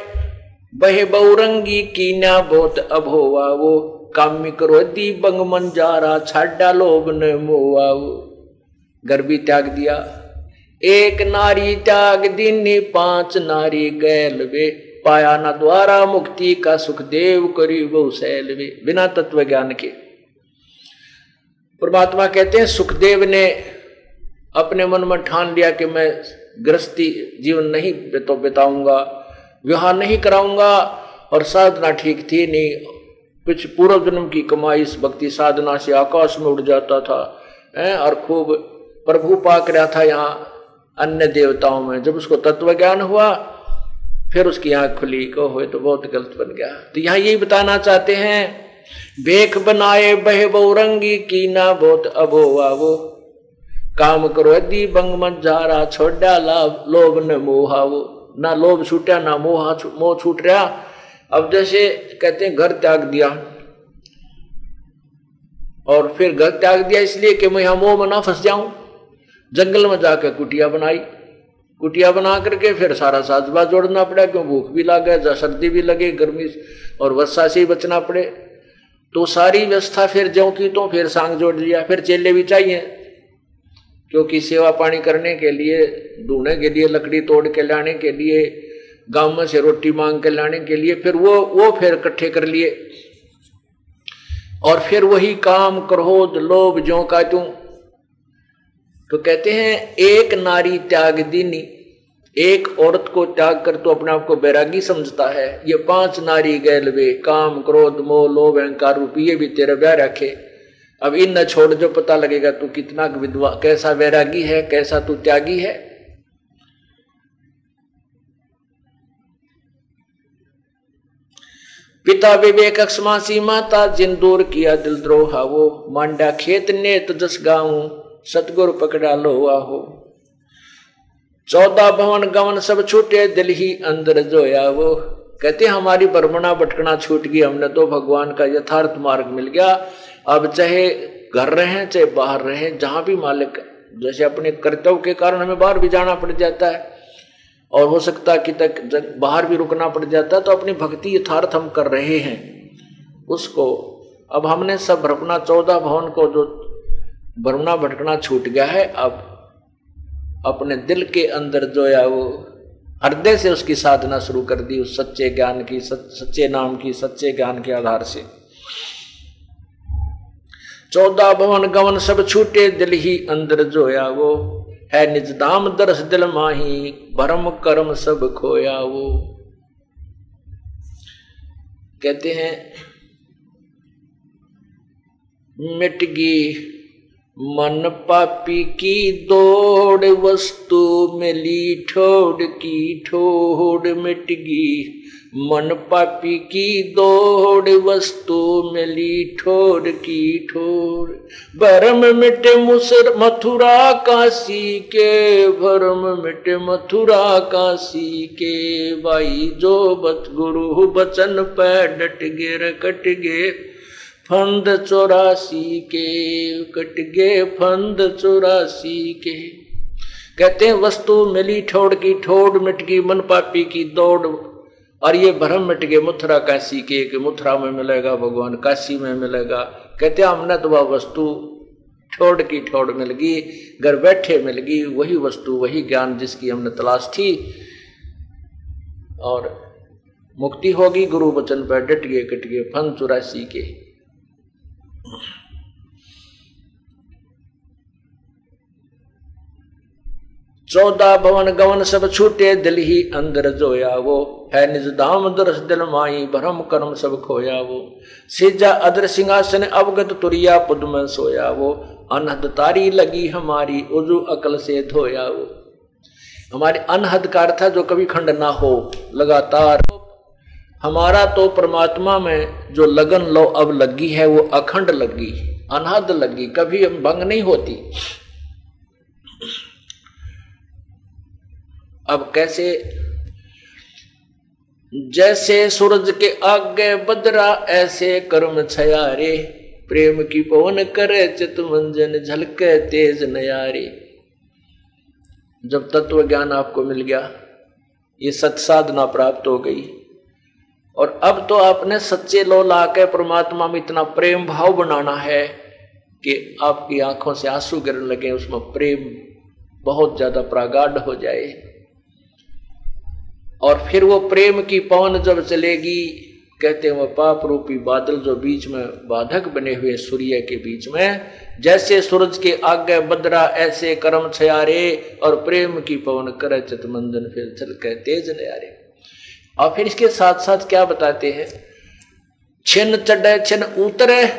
बहे बहुरंगी कीना बहुत अभोवा, वो कामिक रोदी बंग रहा छाडा लोभ ने मोआ घर भी त्याग दिया, एक नारी त्याग दीनी पाँच नारी गैल वे। पाया न द्वारा मुक्ति का सुखदेव करी वो सैल वे बिना तत्व ज्ञान के। परमात्मा कहते हैं, सुखदेव ने अपने मन में ठान लिया कि मैं गृहस्थी जीवन नहीं तो बिताऊँगा, विवाह नहीं कराऊँगा, और साधना ठीक थी नहीं। कुछ पूर्व जन्म की कमाई इस भक्ति साधना से आकाश में उड़ जाता था, है, और खूब प्रभु पाक रहा था यहाँ अन्य देवताओं में। जब उसको तत्व ज्ञान हुआ फिर उसकी आँख खुली को हो तो बहुत गलत बन गया। तो यहाँ यही बताना चाहते हैं, बेख बनाए बह बहुरंगी की ना बहुत अबोवा वो काम करो यदि बंग मत जा रहा छोड़ा लाभ, लोभ न मोहा वो ना लोभ छूटा ना मोहा मोह छूट रहा। अब जैसे कहते हैं, घर त्याग दिया। और फिर घर त्याग दिया इसलिए कि मैं यहाँ मोह में ना फंस जाऊँ। जंगल में जाकर कुटिया बनाई। कुटिया बना करके फिर सारा साजबा जोड़ना पड़ा, क्यों भूख भी लगे सर्दी भी लगे, गर्मी और वर्षा से ही बचना पड़े। तो सारी व्यवस्था फिर ज्यो की तो फिर सांग जोड़ लिया, फिर चेले भी चाहिए। क्योंकि सेवा पानी करने के लिए ढूँढने के लिए, लकड़ी तोड़ के लाने के लिए, गाँव में से रोटी मांग के लाने के लिए, फिर वो वो फिर इकट्ठे कर लिए। और फिर वही काम, क्रोध, लोभ जो का तू तो कहते हैं, एक नारी त्याग दीनी, एक औरत को त्याग कर तो अपने आप को बैरागी समझता है। ये पाँच नारी गैल वे काम, क्रोध, मोह, लोभ, अहंकार रुपये भी तेरे ब्याह रखे। अब इन न छोड़ जो पता लगेगा तू कितना विधवा, कैसा वैरागी है, कैसा तू त्यागी है। पिता विवेक अक्षमासी माता जिन दूर किया दिल द्रोहा, वो मांडा खेत ने जस गाऊ। सतगुरु पकड़ा लो हो। चौदह भवन गवन सब छूटे, दिल ही अंदर जोया वो। कहते, हमारी बरमना भटकना छूट गई, हमने तो भगवान का यथार्थ मार्ग मिल गया। अब चाहे घर रहे, चाहे बाहर रहे, जहाँ भी मालिक, जैसे अपने कर्तव्य के कारण हमें बाहर भी जाना पड़ जाता है। और हो सकता है कि तक बाहर भी रुकना पड़ जाता है तो अपनी भक्ति यथार्थ हम कर रहे हैं। उसको, अब हमने सब भ्रमणा चौदह भवन को जो भ्रमणा भटकना छूट गया है। अब अपने दिल के अंदर जो है वो हृदय से उसकी साधना शुरू कर दी उस सच्चे ज्ञान की सच्चे नाम की, सच्चे ज्ञान के आधार से। चौदह भवन गवन सब छूटे, दिल ही अंदर जो जोया वो है निज दाम दरस दिल माही, भरम कर्म सब खोया वो। कहते हैं मिट गई मन पापी की दौड़, वस्तु मिली ठोड़ की ठोड़ मिट गई मन पापी की दौड़, वस्तु मिली ठोर की ठोर भरम मिटे मुसर मथुरा काशी के, भरम मिटे मथुरा काशी के। भाई जो बत गुरु बचन पे डट गे कट गे। फंद चौरासी के, कट गे फंद चौरासी के। कहते हैं, वस्तु मिली ठोड़ की ठोड़, मिट गई मन पापी की दौड़। और ये भ्रम मिट गए मथुरा काशी के, कि मथुरा में मिलेगा भगवान, काशी में मिलेगा। कहते हमने तो वह वस्तु ठोड़ की ठोड़ मिल गई, घर बैठे मिल गई, वही वस्तु, वही ज्ञान जिसकी हमने तलाश थी। और मुक्ति होगी, गुरु वचन पर डट गए, कट गए फन चौरासी के। चौदह भवन गवन सब छूटे, दिल ही अंदर जोया वो है निज धाम दरस दिल माई, भरम कर्म सब खोया वो सिजा अदर सिंहासन अवगत तुरिया, पुद में सोया वो अनहद तारी लगी हमारी, उजू अकल से धोया वो हमारे अनहद का अर्थ जो कभी खंड ना हो, लगातार हमारा तो परमात्मा में जो लगन लो अब लगी है, वो अखंड लगी अनहद लगी, कभी हम भंग नहीं होती। अब कैसे? जैसे सूरज के आगे बदरा, ऐसे कर्म छयारे प्रेम की पवन करे चित मंजन झलके तेज नयारे। जब तत्व ज्ञान आपको मिल गया, ये सत्साधना प्राप्त हो गई। और अब तो आपने सच्चे लो ला के परमात्मा में इतना प्रेम भाव बनाना है कि आपकी आँखों से आँसू गिरने लगे, उसमें प्रेम बहुत ज़्यादा प्रागाढ़ हो जाए। और फिर वो प्रेम की पवन जब चलेगी कहते हैं वो पाप रूपी बादल जो बीच में बाधक बने हुए सूर्य के बीच में, जैसे सूरज के आगे बदरा, ऐसे कर्म छयारे और प्रेम की पवन कर चितमंदन फिर चल के तेज नयारे। और फिर इसके साथ साथ क्या बताते हैं? छिन चढ़े छिन उतरे,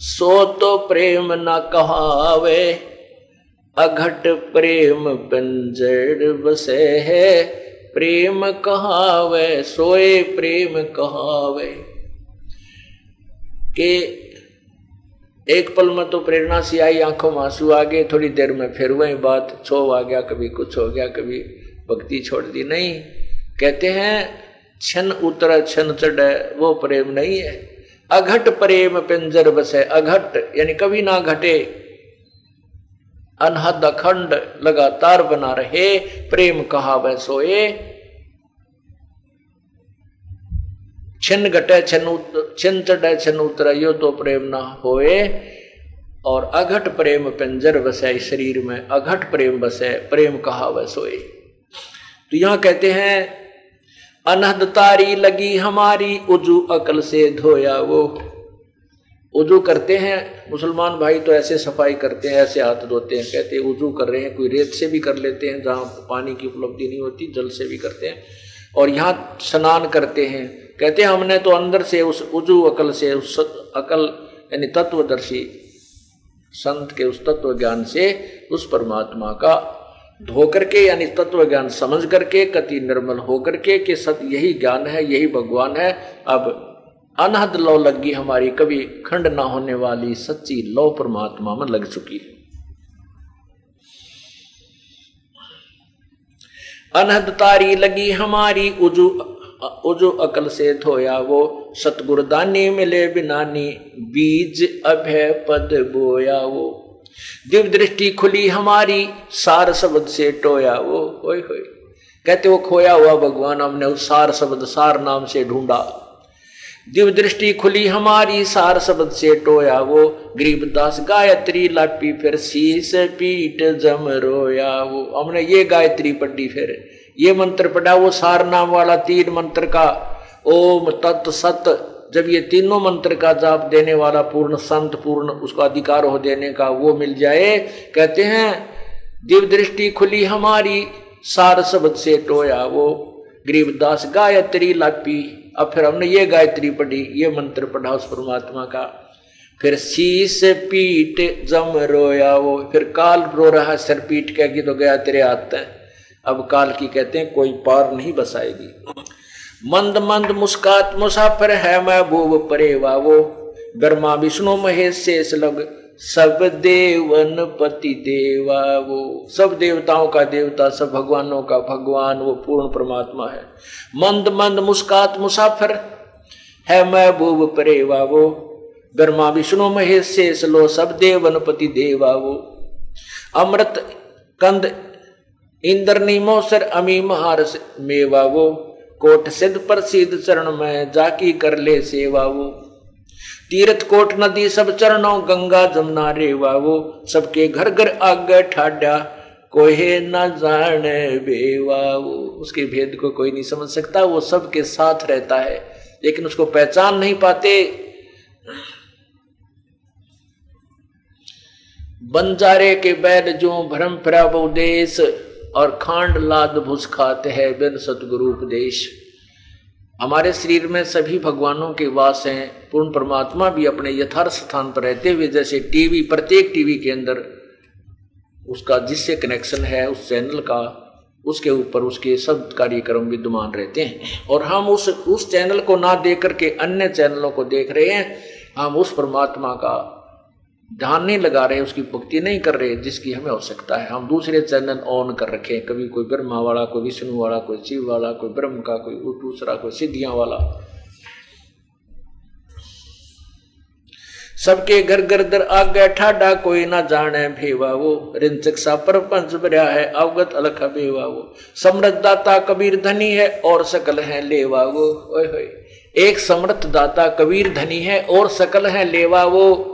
सो तो प्रेम न कहावे, अघट प्रेम पंजड़ बसे है, प्रेम कहावे, सोए प्रेम कहावे। के एक पल में तो प्रेरणा सी आई, आँखों में आँसू आ गए, थोड़ी देर में फिर वही बात छो आ गया, कभी कुछ हो गया, कभी भक्ति छोड़ दी, नहीं। कहते हैं, छन उतर, छन चढ़, वो प्रेम नहीं है। अघट प्रेम पिंजर बसे अघट, यानी कभी ना घटे। अनहद अखंड लगातार बना रहे, प्रेम कहा वह सोए। छिन घटे, छिन छिन चढ़े, छिन उतर, यो तो प्रेम ना होए। और अघट प्रेम पंजर बसे शरीर में अघट प्रेम बसे, प्रेम कहा वह सोए। तो यहाँ कहते हैं अनहद तारी लगी हमारी, उजू अकल से धोया वो। उजू करते हैं, मुसलमान भाई तो ऐसे सफ़ाई करते हैं, ऐसे हाथ धोते हैं, कहते हैं, उजू कर रहे हैं, कोई रेत से भी कर लेते हैं, जहाँ पानी की उपलब्धि नहीं होती, जल से भी करते हैं। और यहाँ स्नान करते हैं। कहते हैं, हमने तो अंदर से उस उजू अकल से, उस अकल, यानी तत्वदर्शी संत के उस तत्व ज्ञान से उस परमात्मा का धो के यानी तत्व ज्ञान समझ करके, कति निर्मल होकर के कि सत्य यही ज्ञान है, यही भगवान है। अब अनहद लो लगी हमारी कभी खंड ना होने वाली सच्ची लो परमात्मा में लग चुकी है। अनहद तारी लगी हमारी, उजू उजू अकल से धोया वो। सतगुरदानी मिले बिनानी बीज अभय पद बोया वो। दिव्य दृष्टि खुली हमारी, सार शब्द से टोया वो होय होय कहते वो खोया हुआ भगवान, हमने उस सार शब्द, सार नाम से ढूंढा। दिव्य दृष्टि खुली हमारी, सार शब्द से टोया वो, गरीबदास गायत्री लापी फिर शीस पीट जम रोया वो। हमने ये गायत्री पढ़ी फिर, ये मंत्र पढ़ा वो सार नाम वाला तीन मंत्र का। ओम तत् सत जब ये तीनों मंत्र का जाप देने वाला पूर्ण संत, पूर्ण उसका अधिकार हो देने का वो मिल जाए, कहते हैं, दिव्य दृष्टि खुली हमारी, सार शब्द से टोया वो। गरीबदास गायत्री लापी, अब फिर हमने ये गायत्री पढ़ी, ये मंत्र पढ़ा उस परमात्मा का। फिर शीस पीट जम रोया वो, फिर काल रो रहा सर पीट कह की तो गया तेरे हाथ। अब काल की कहते हैं, कोई पार नहीं बसाएगी। मंद मंद मुस्कात मुसाफिर है महबूब परे वो ब्रह्मा विष्णु महेश शेष लग, सब देवन पति देवा वो सब देवताओं का देवता, सब भगवानों का भगवान, वो पूर्ण परमात्मा है। मंद मंद मुस्कात मुसाफिर है महबूब परे वो ब्रह्मा विष्णु महेश शेष लो, सब देवन पति देवा वो अमृत कंद, इंद्र निमोसर अमी महार मेवा वो कोट सिद्ध प्रसिद्ध चरण में जाकी कर ले सेवा वो तीर्थ कोट नदी सब चरणों, गंगा जमुना रेवा वो सबके घर घर आगे ठाडा कोहे न जाने बेवा वो उसके भेद को कोई नहीं समझ सकता, वो सबके साथ रहता है, लेकिन उसको पहचान नहीं पाते। बंजारे के बैल जो भ्रम प्रभुदेश और खांड लाद भुस खाते हैं बिन सतगुरु उपदेश। हमारे शरीर में सभी भगवानों के वास हैं, पूर्ण परमात्मा भी अपने यथार्थ स्थान पर रहते हुए, जैसे टीवी, प्रत्येक टीवी के अंदर उसका जिससे कनेक्शन है, उस चैनल का, उसके ऊपर उसके सब कार्यक्रम विद्यमान रहते हैं। और हम उस उस चैनल को ना देख करके अन्य चैनलों को देख रहे हैं, हम उस परमात्मा का ध्यान नहीं लगा रहे उसकी भक्ति नहीं कर रहे, जिसकी हमें आवश्यकता है। हम दूसरे चैनल ऑन कर रखे कभी कोई ब्रह्मा वाला, कोई विष्णु वाला, कोई शिव वाला, कोई ब्रह्म का, कोई दूसरा, कोई सिद्धियाँ वाला। सबके घर घर दर आगे ठाडा, कोई ना जाने भेवा वो। रिंचक सा पर पंच भरिया है, अवगत अलख भेवा वो। समृद्ध दाता कबीर धनी है, और सकल है लेवा वो। ओए होए। एक समृद्ध दाता कबीर धनी है, और सकल है लेवा वो।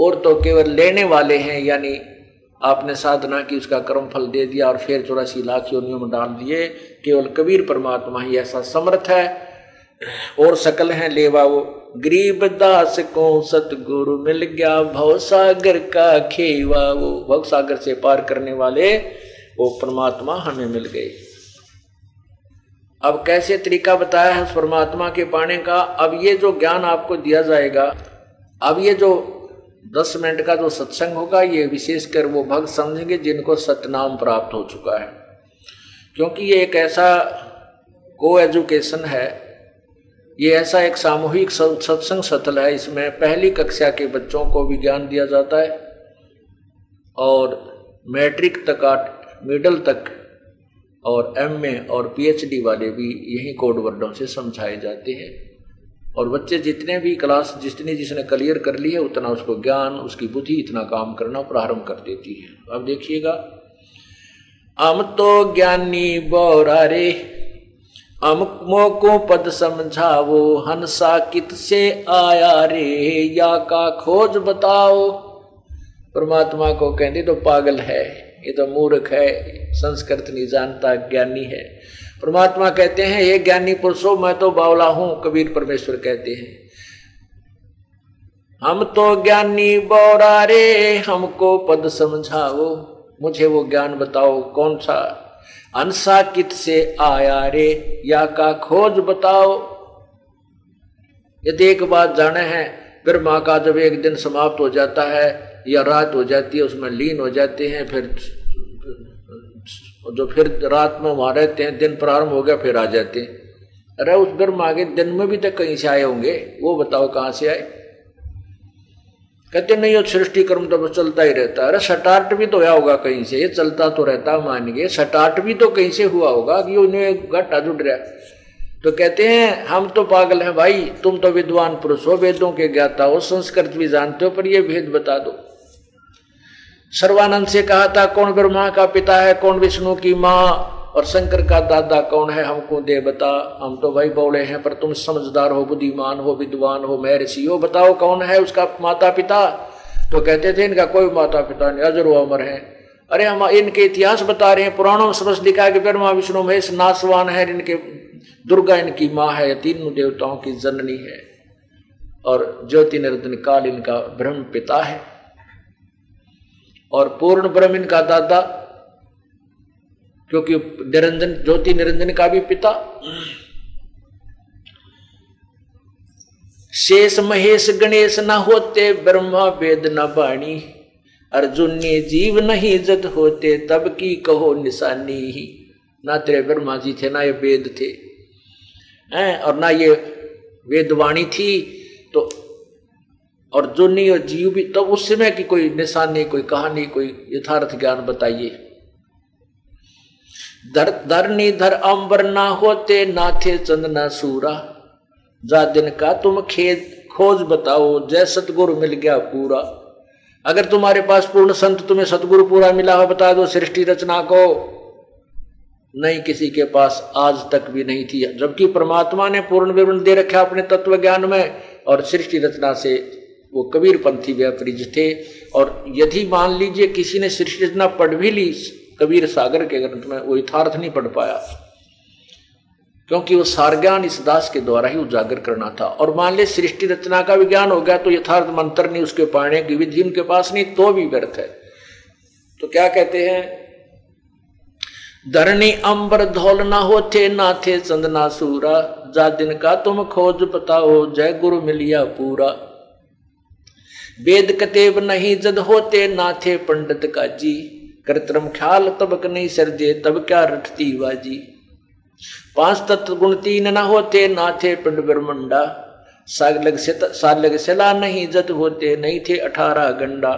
और तो केवल लेने वाले हैं, यानी आपने साधना की, उसका कर्म फल दे दिया और फिर चौरासी लाख योनियों में डाल दिए। केवल कबीर परमात्मा ही ऐसा समर्थ है। और सकल है लेवा वो। गरीब दास को सतगुरु मिल गया, भव सागर का खेवा वो। भव सागर से पार करने वाले, वो परमात्मा हमें मिल गए। अब कैसे तरीका बताया है उस परमात्मा के पाने का? अब ये जो ज्ञान आपको दिया जाएगा, अब ये जो दस मिनट का जो सत्संग होगा, ये विशेषकर वो भक्त समझेंगे जिनको सतनाम प्राप्त हो चुका है। क्योंकि ये एक ऐसा को एजुकेशन है, ये ऐसा एक सामूहिक सत्संग सतल है, इसमें पहली कक्षा के बच्चों को भी ज्ञान दिया जाता है और मैट्रिक तक मिडल तक और एम एमए और पीएचडी वाले भी यही कोड वर्डों से समझाए जाते हैं। और बच्चे जितने भी क्लास जितनी जिसने क्लियर कर ली है, उतना उसको ज्ञान, उसकी बुद्धि इतना काम करना प्रारंभ कर देती है। अब देखिएगा। हम तो ज्ञानी बौरा रे अमुक को पद समझावो हंसा कित से आया रे, या का खोज बताओ। परमात्मा को कहते तो पागल है, ये तो मूर्ख है, संस्कृत नहीं जानता, ज्ञानी है। परमात्मा कहते हैं ये ज्ञानी पुरुषों, मैं तो बावला हूँ कबीर परमेश्वर कहते हैं। हम तो ज्ञानी बौरा रे, हमको पद समझाओ, मुझे वो ज्ञान बताओ, कौन सा? अंसा कित से आया रे, या का खोज बताओ? यदि एक बात जाने हैं, फिर माँ का जब एक दिन समाप्त हो जाता है, या रात हो जाती है, उसमें लीन हो जाते हैं, फिर जो फिर रात में वहाँ रहते हैं, दिन प्रारंभ हो गया, फिर आ जाते हैं। अरे उस ब्रह्मा आगे दिन में भी तो कहीं से आए होंगे, वो बताओ कहाँ से आए? कहते, नहीं वो सृष्टि कर्म तो चलता ही रहता अरे सटार्ट भी तो हुआ होगा कहीं से, ये चलता तो रहता मान गए। सटार्ट भी तो कहीं से हुआ होगा कि उन्हें घाटा जुड़ रहा तो कहते हैं, हम तो पागल हैं भाई, तुम तो विद्वान पुरुष हो, वेदों के ज्ञाता हो, संस्कृत भी जानते हो, पर ये भेद बता दो। सर्वानंद से कहा था, कौन ब्रह्मा का पिता है, कौन विष्णु की माँ? और शंकर का दादा कौन है, हमको दे बता। हम तो भाई बोले हैं, पर तुम समझदार हो, बुद्धिमान हो, विद्वान हो, महर्षि हो, बताओ कौन है उसका माता पिता तो कहते थे, इनका कोई माता पिता नहीं, अजर अमर है। अरे, हम इनके इतिहास बता रहे हैं, पुराणों में लिखा है कि ब्रह्मा, विष्णु, महेश नासवान है, इनके, दुर्गा इनकी माँ है तीनों देवताओं की जननी है। और ज्योति निरंजन काल इनका ब्रह्म पिता है। और पूर्ण ब्रह्म इनका दादा, क्योंकि निरंजन, ज्योति निरंजन का भी पिता। शेष महेश गणेश न होते, ब्रह्मा वेद न बाणी। अर्जुन ने जीव नहीं इज़्ज़त होते, तब की कहो निशानी। ही ना तेरे ब्रह्मा जी थे, ना ये वेद थे। हैं, और ना ये वेदवाणी थी तो और जो नहीं और जीव भी तो उस समय की कोई निशानी कोई कहानी, कोई यथार्थ ज्ञान बताइए। धर धरनी धर अंबर ना होते, ना थे चंद ना सूरा। जा दिन का तुम खेत खोज बताओ, जय सतगुरु मिल गया पूरा। अगर तुम्हारे पास पूर्ण संत, तुम्हें सतगुरु पूरा मिला हो, बता दो सृष्टि रचना को। नहीं किसी के पास आज तक भी नहीं थी, जबकि परमात्मा ने पूर्ण विवरण दे रखा अपने तत्व ज्ञान में, और सृष्टि रचना से वो कबीर पंथी व्यापरिज थे। और यदि मान लीजिए किसी ने सृष्टि रचना पढ़ भी ली, कबीर सागर के ग्रंथ में, वो यथार्थ नहीं पढ़ पाया। क्योंकि वो सारज्ञान इस दास के द्वारा ही उजागर करना था। और मान ले सृष्टि रचना का विज्ञान हो गया तो यथार्थ मंत्र नहीं उसके पाने की विधि उनके पास नहीं तो भी व्यर्थ है। तो क्या कहते हैं? धरणी अंबर धौल ना होते ना थे चंदना सूरा, जा दिन का तुम खोज बताओ जय गुरु मिलिया पूरा। वेद कतेब नहीं जद होते ना थे पंडित का जी कृत्रिम ख्याल तब नहीं सरजे, तब क्या रटती बाजी। पाँच तत्व गुण तीन न होते ना थे पिंड ब्रह्मंडा। सालग से सालग सिला नहीं जद होते, नहीं थे अठारह गंडा।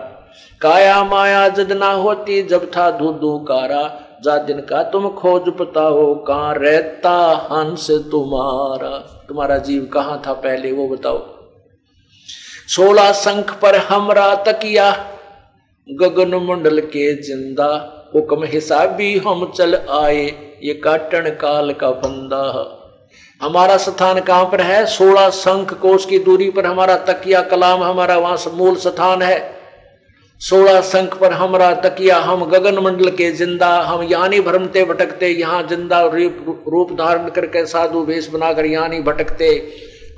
काया माया जद ना होती, जब था धू कारा। जा दिन का तुम खोज पता हो कहाँ रहता हंस तुम्हारा। तुम्हारा जीव कहाँ था पहले, वो बताओ। सोलह संख पर हमरा तकिया। गगन मंडल के ज़िंदा, हुक्म हिसाबी हम चल आए, ये काटन काल का बंदा। हमारा स्थान कहाँ पर है? सोलह संख कोष की दूरी पर हमारा तकिया, कलाम हमारा वहाँ मूल स्थान है। सोलह संख पर हमारा तकिया, हम गगन मंडल के ज़िंदा, हम यानी भ्रमते भटकते यहाँ ज़िंदा रूप धारण करके साधु वेश बनाकर यानी भटकते।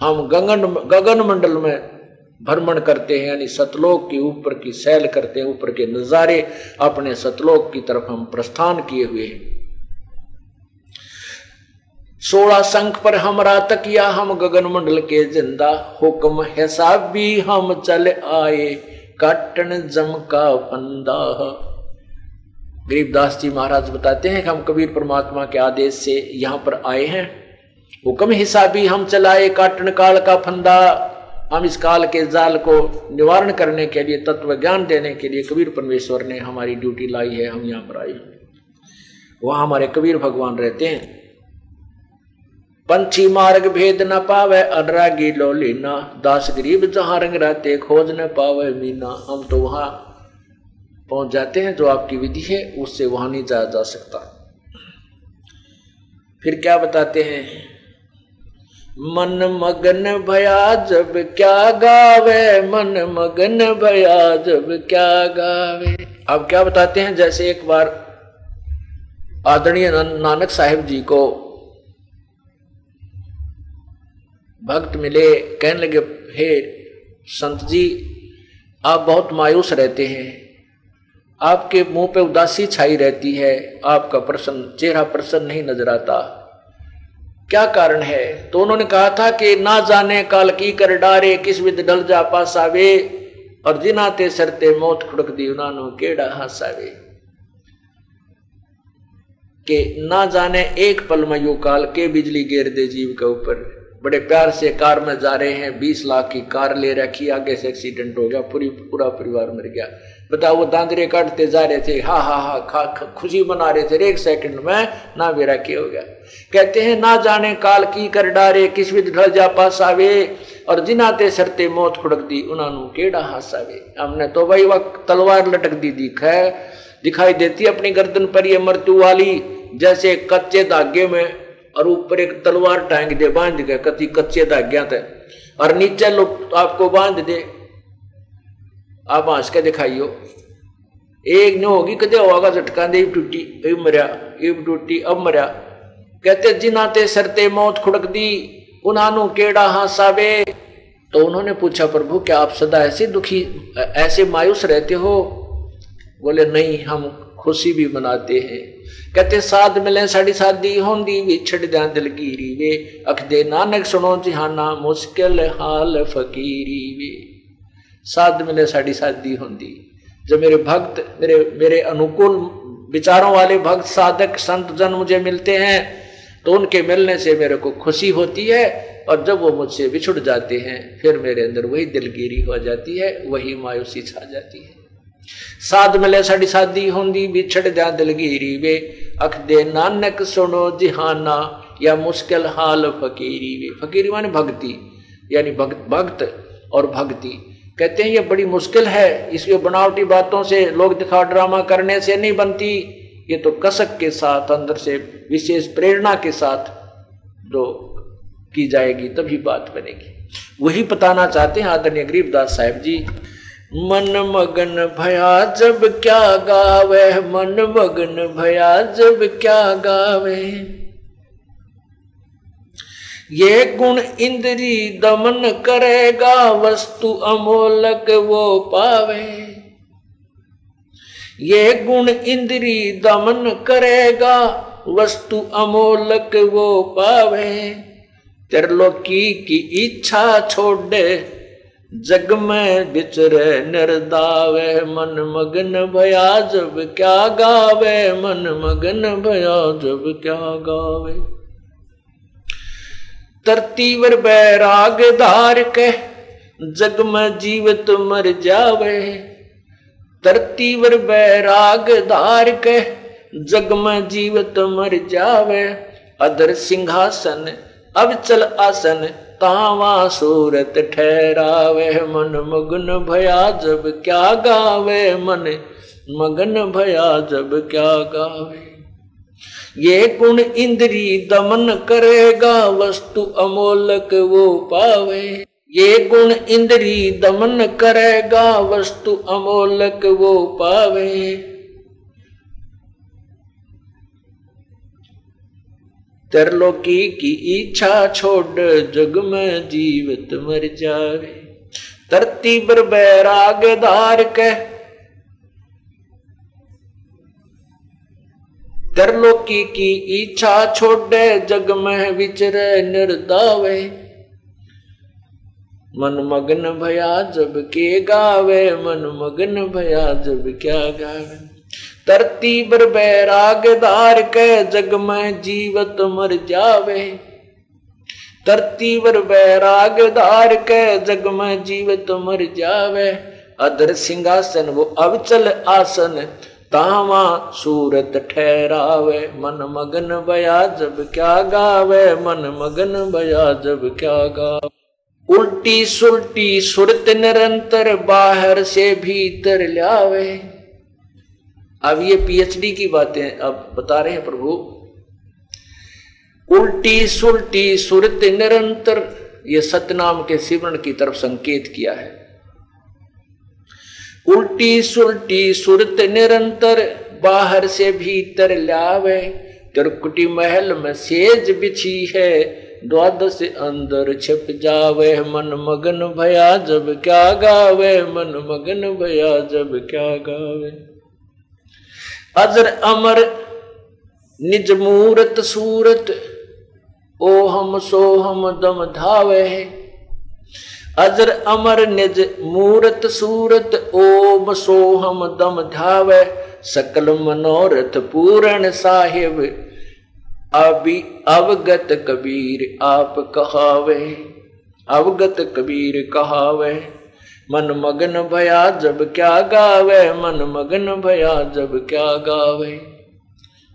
हम गगन गगन मंडल में भ्रमण करते हैं, यानी सतलोक के ऊपर की सैल करते हैं, ऊपर के नजारे अपने सतलोक की तरफ़ हम प्रस्थान किए हुए हैं। सोलह संख पर हमरा तकिया हम गगन मंडल के ज़िंदा, हुक्म हिसाब भी हम चल आए, काटन जम का फंदा। गरीबदास जी महाराज बताते हैं कि हम कबीर परमात्मा के आदेश से यहाँ पर आए हैं। हुक्म हिसाबी हम चलाए काटन काल का फंदा। हम इस काल के जाल को निवारण करने के लिए, तत्व ज्ञान देने के लिए कबीर परमेश्वर ने हमारी ड्यूटी लाई है, हम यहाँ पर आए वहाँ हमारे कबीर भगवान रहते हैं। पंछी मार्ग भेद न पावे, अनुरागी लो लीना दास गरीब जहाँ रंग रहते, खोज न पावे मीना। हम तो वहाँ पहुँच जाते हैं, जो आपकी विधि है, उससे वहाँ नहीं जाया जा सकता। फिर क्या बताते हैं? मन मगन भया जब क्या गावे? मन मगन भया जब क्या गावे? अब क्या बताते हैं? जैसे एक बार आदरणीय नानक साहिब जी को भक्त मिले, कहने लगे, हे संत जी, आप बहुत मायूस रहते हैं। आपके मुँह पे उदासी छाई रहती है। आपका प्रसन्न, चेहरा प्रसन्न नहीं नज़र आता। क्या कारण है? तो उन्होंने कहा था कि ना जाने काल की कर डारे, किस विद डल जा पासावे, और जिनाते सरते मौत खुड़क दी उन्होंने केड़ा हासावे। के ना जाने एक पल में यू काल के बिजली गेर दे जीव के ऊपर। बड़े प्यार से कार में जा रहे हैं, बीस लाख की कार ले रखी, आगे से एक्सीडेंट हो गया, पूरी पूरा परिवार मर गया। बताओ वो दांदरे काटते जा रहे थे हा हा हा खा खुशी मना रहे थे एक सेकंड में ना बेरा के हो गया कहते हैं ना जाने काल की कर डारे किस विध ढल जा पास आवे और जिनाते सरते मौत खुड़क दी उन्होंने केड़ा हासावे हमने तो भाई वक्त तलवार लटक दी दिख है दिखाई देती अपनी गर्दन पर ये मृत्यु वाली जैसे कच्चे धागे में और ऊपर एक तलवार टांग दे बाँध के कति कच्चे धाग्या थे और नीचे लोग आपको बाँध दे आप हंस के दिखाइयो। एक न होगी, कदे होगा झटका दे टूटी अब मरिया अब टूटी, अब मरिया कहते जिनाते सरते मौत खुड़क दी उन्होंने केड़ा हासावे तो उन्होंने पूछा, प्रभु, क्या आप सदा ऐसे दुखी, ऐसे मायूस रहते हो? बोले, नहीं, हम खुशी भी मनाते हैं। कहते साध मिले साड़ी शादी होंदी विछड़ दिया दिलगीरी वे अख दे नानक सुनो जिहाना मुश्किल हाल फकीरी वे। साध मिले, साड़ी शादी होंगी जब मेरे भक्त, मेरे मेरे अनुकूल विचारों वाले भक्त, साधक, संत जन मुझे मिलते हैं तो उनके मिलने से मेरे को खुशी होती है, और जब वो मुझसे बिछुड़ जाते हैं, फिर मेरे अंदर वही दिलगिरी हो जाती है, वही मायूसी छा जाती है। साध मिले, साड़ी शादी होंगी बिछड़ जा दिलगिरी वे। अख दे नानक सुनो जिहाना, या मुश्किल हाल फकीरी वे। फकीरी माने भक्ति, यानी भक्त भक्त और भक्ति। कहते हैं, ये बड़ी मुश्किल है, इसलिए बनावटी बातों से लोग दिखा ड्रामा करने से नहीं बनती। ये तो कसक के साथ, अंदर से विशेष प्रेरणा के साथ जो की जाएगी, तभी बात बनेगी। वही बताना चाहते हैं आदरणीय गरीबदास साहेब जी। मन मगन भया जब क्या गावे, मन मगन भया जब क्या गावे। ये गुण इंद्री दमन करेगा, वस्तु अमोलक वो पावे। ये गुण इंद्री दमन करेगा, वस्तु अमोलक वो पावे। त्रिलोकी की इच्छा छोड़े, जग में बिचरे निर्दावे। मन मगन भया जब क्या गावे, मन मगन भया जब क्या गावे। तरतीवर बैराग धार के जग में जीवित मर जावे। तरतीवर बैराग धार के जग में जीवित मर जावे। अदर सिंहासन अब चल आसन, तावा सूरत ठहरावे। मन मगन भया जब क्या गावे, मन मगन भया जब क्या गावे। ये गुण इंद्री दमन करेगा, वस्तु अमोलक वो पावे। ये गुण इंद्री दमन करेगा, वस्तु अमोलक वो पावे। त्रिलोकी की इच्छा छोड़, जग में जीवित मर जावे। धरती पर बैराग धार के त्रिलोकी की इच्छा छोड़े, जग में विचरे निर्दावे। मन मगन भया जब के गावे, मन मगन भया जब क्या गावे। तरती बर बैराग धार के जग में जीवत मर जावे। तरती बर बैराग धार के जग में जीवत मर जावे। अदर सिंहासन, वो अवचल आसन तावा सूरत ठहरावे, मन मगन बया जब क्या गावे, मन मगन बया जब क्या गावे। उल्टी सुल्टी सुरत निरंतर बाहर से भीतर लावे अब ये पीएचडी की बातें अब बता रहे हैं प्रभु। उल्टी सुलटी सुरत निरंतर, ये सतनाम के सिमरण की तरफ़ संकेत किया है। उल्टी सुलटी सुरत निरंतर, बाहर से भीतर लावे। तिरकुटी महल में सेज बिछी है, द्वादश अंदर छिप जावे। मन मगन भया जब क्या गावे, मन मगन भया जब क्या गावे। अजर अमर, निज मूरत सूरत ओ हम सो हम दम धावे। अजर अमर निज मूरत सूरत ओम सो हम दम धावे, सकल मनोरथ पूरण साहिब। अभी अवगत कबीर आप कहावे, अवगत कबीर कहावे। मन मगन भया जब क्या गावे, मन मगन भया जब क्या गावे।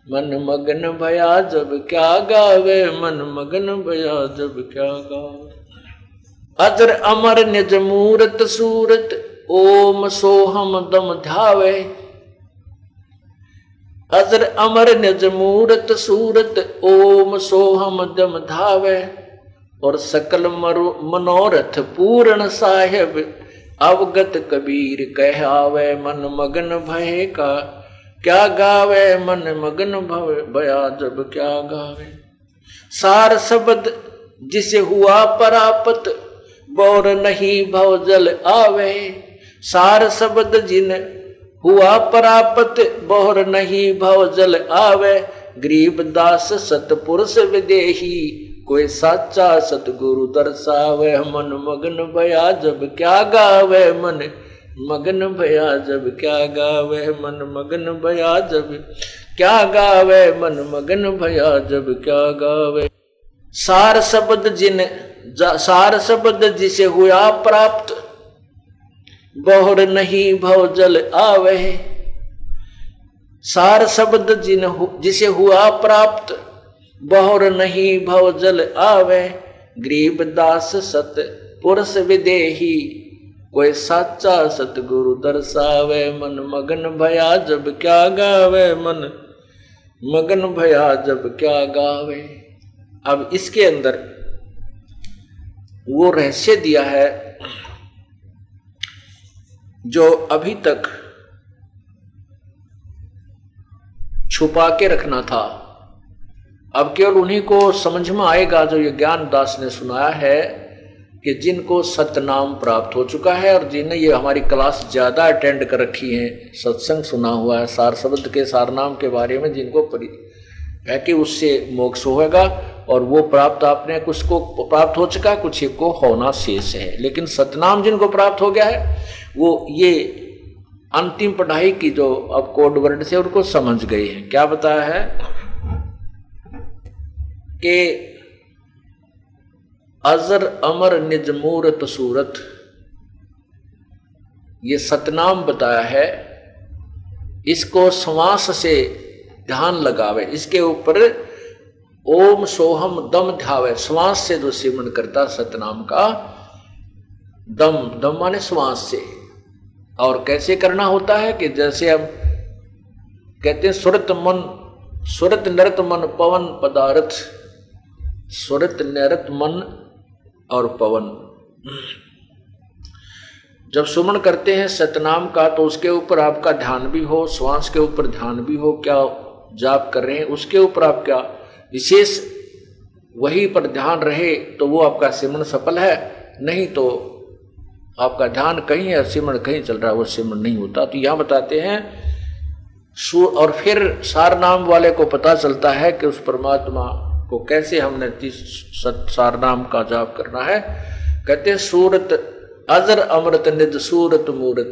मन मगन भया जब क्या गावे, मन मगन भया जब क्या गावे। अजर अमर निज मूरत सूरत, ओम सोहम दम धावे। अजर अमर निज मूरत सूरत, ओम सोहम दम धावे। और सकल मनोरथ पूर्ण साहेब, अवगत कबीर कह आवे, मन मगन भय का, क्या गावे? मन मगन भव भया, जब क्या गावे? सार शब्द जिसे हुआ परापत बोर नहीं भव जल आवे सार शब्द जिन हुआ परापत बोर नहीं भव जल आवे गरीब दास सतपुरुष विदेही कोई साचा सतगुरु दर्शावे मन मगन भया जब क्या गावे मन मगन भया जब क्या गावे मन मगन भया जब क्या गावे मन मगन भया जब क्या गावे सार शब्द जिन सार शब्द जिसे हुआ प्राप्त बहुर नहीं भव जल आवे। सार शब्द जिन जिसे हुआ प्राप्त बहुर नहीं भव जल आवे। गरीब दास सत, पुरुष विदेही, कोई साचा सतगुरु दर्शावे। मन मगन भया जब क्या गावे मन, मगन भया जब क्या गावे। अब इसके अंदर वो रहस्य दिया है जो अभी तक छुपा के रखना था। अब केवल उन्हीं को समझ में आएगा जो ये ज्ञान दास ने सुनाया है कि जिनको सतनाम प्राप्त हो चुका है और जिन्हें ये हमारी क्लास ज़्यादा अटेंड कर रखी है। सत्संग सुना हुआ है, सार शब्द के सारनाम के बारे में जिनको परि है कि उससे मोक्ष होगा। और वो प्राप्त आपने कुछ को प्राप्त हो चुका है, कुछ को होना शेष है। लेकिन सतनाम जिनको प्राप्त हो गया है, वो ये अंतिम पढ़ाई की जो अब कोड वर्ड से उनको समझ गए हैं। क्या बताया है? कि अजर अमर निज मूरत सूरत। ये सतनाम बताया है, इसको श्वास से ध्यान लगावे, इसके ऊपर ओम सोहम दम ध्यावे श्वास से जो सिमरण करता सतनाम का, दम दम माने श्वास से। और कैसे करना होता है कि जैसे हम कहते हैं, सुरत मन, सुरत नरत मन, पवन पदार्थ। स्वरत नरत मन और पवन। जब सुमन करते हैं सतनाम का तो उसके ऊपर आपका ध्यान भी हो, श्वास के ऊपर ध्यान भी हो, क्या जाप कर रहे हैं, उसके ऊपर आप क्या विशेष वही पर ध्यान रहे तो वो आपका सिमरण सफल है। नहीं तो आपका ध्यान कहीं है सिमरण कहीं चल रहा है, वो सिमरण नहीं होता। तो यहाँ बताते हैं और फिर सार नाम वाले को पता चलता है कि उस परमात्मा को कैसे हमने सार नाम का जाप करना है। कहते सूरत अजर अमृत निज, सूरत मूरत।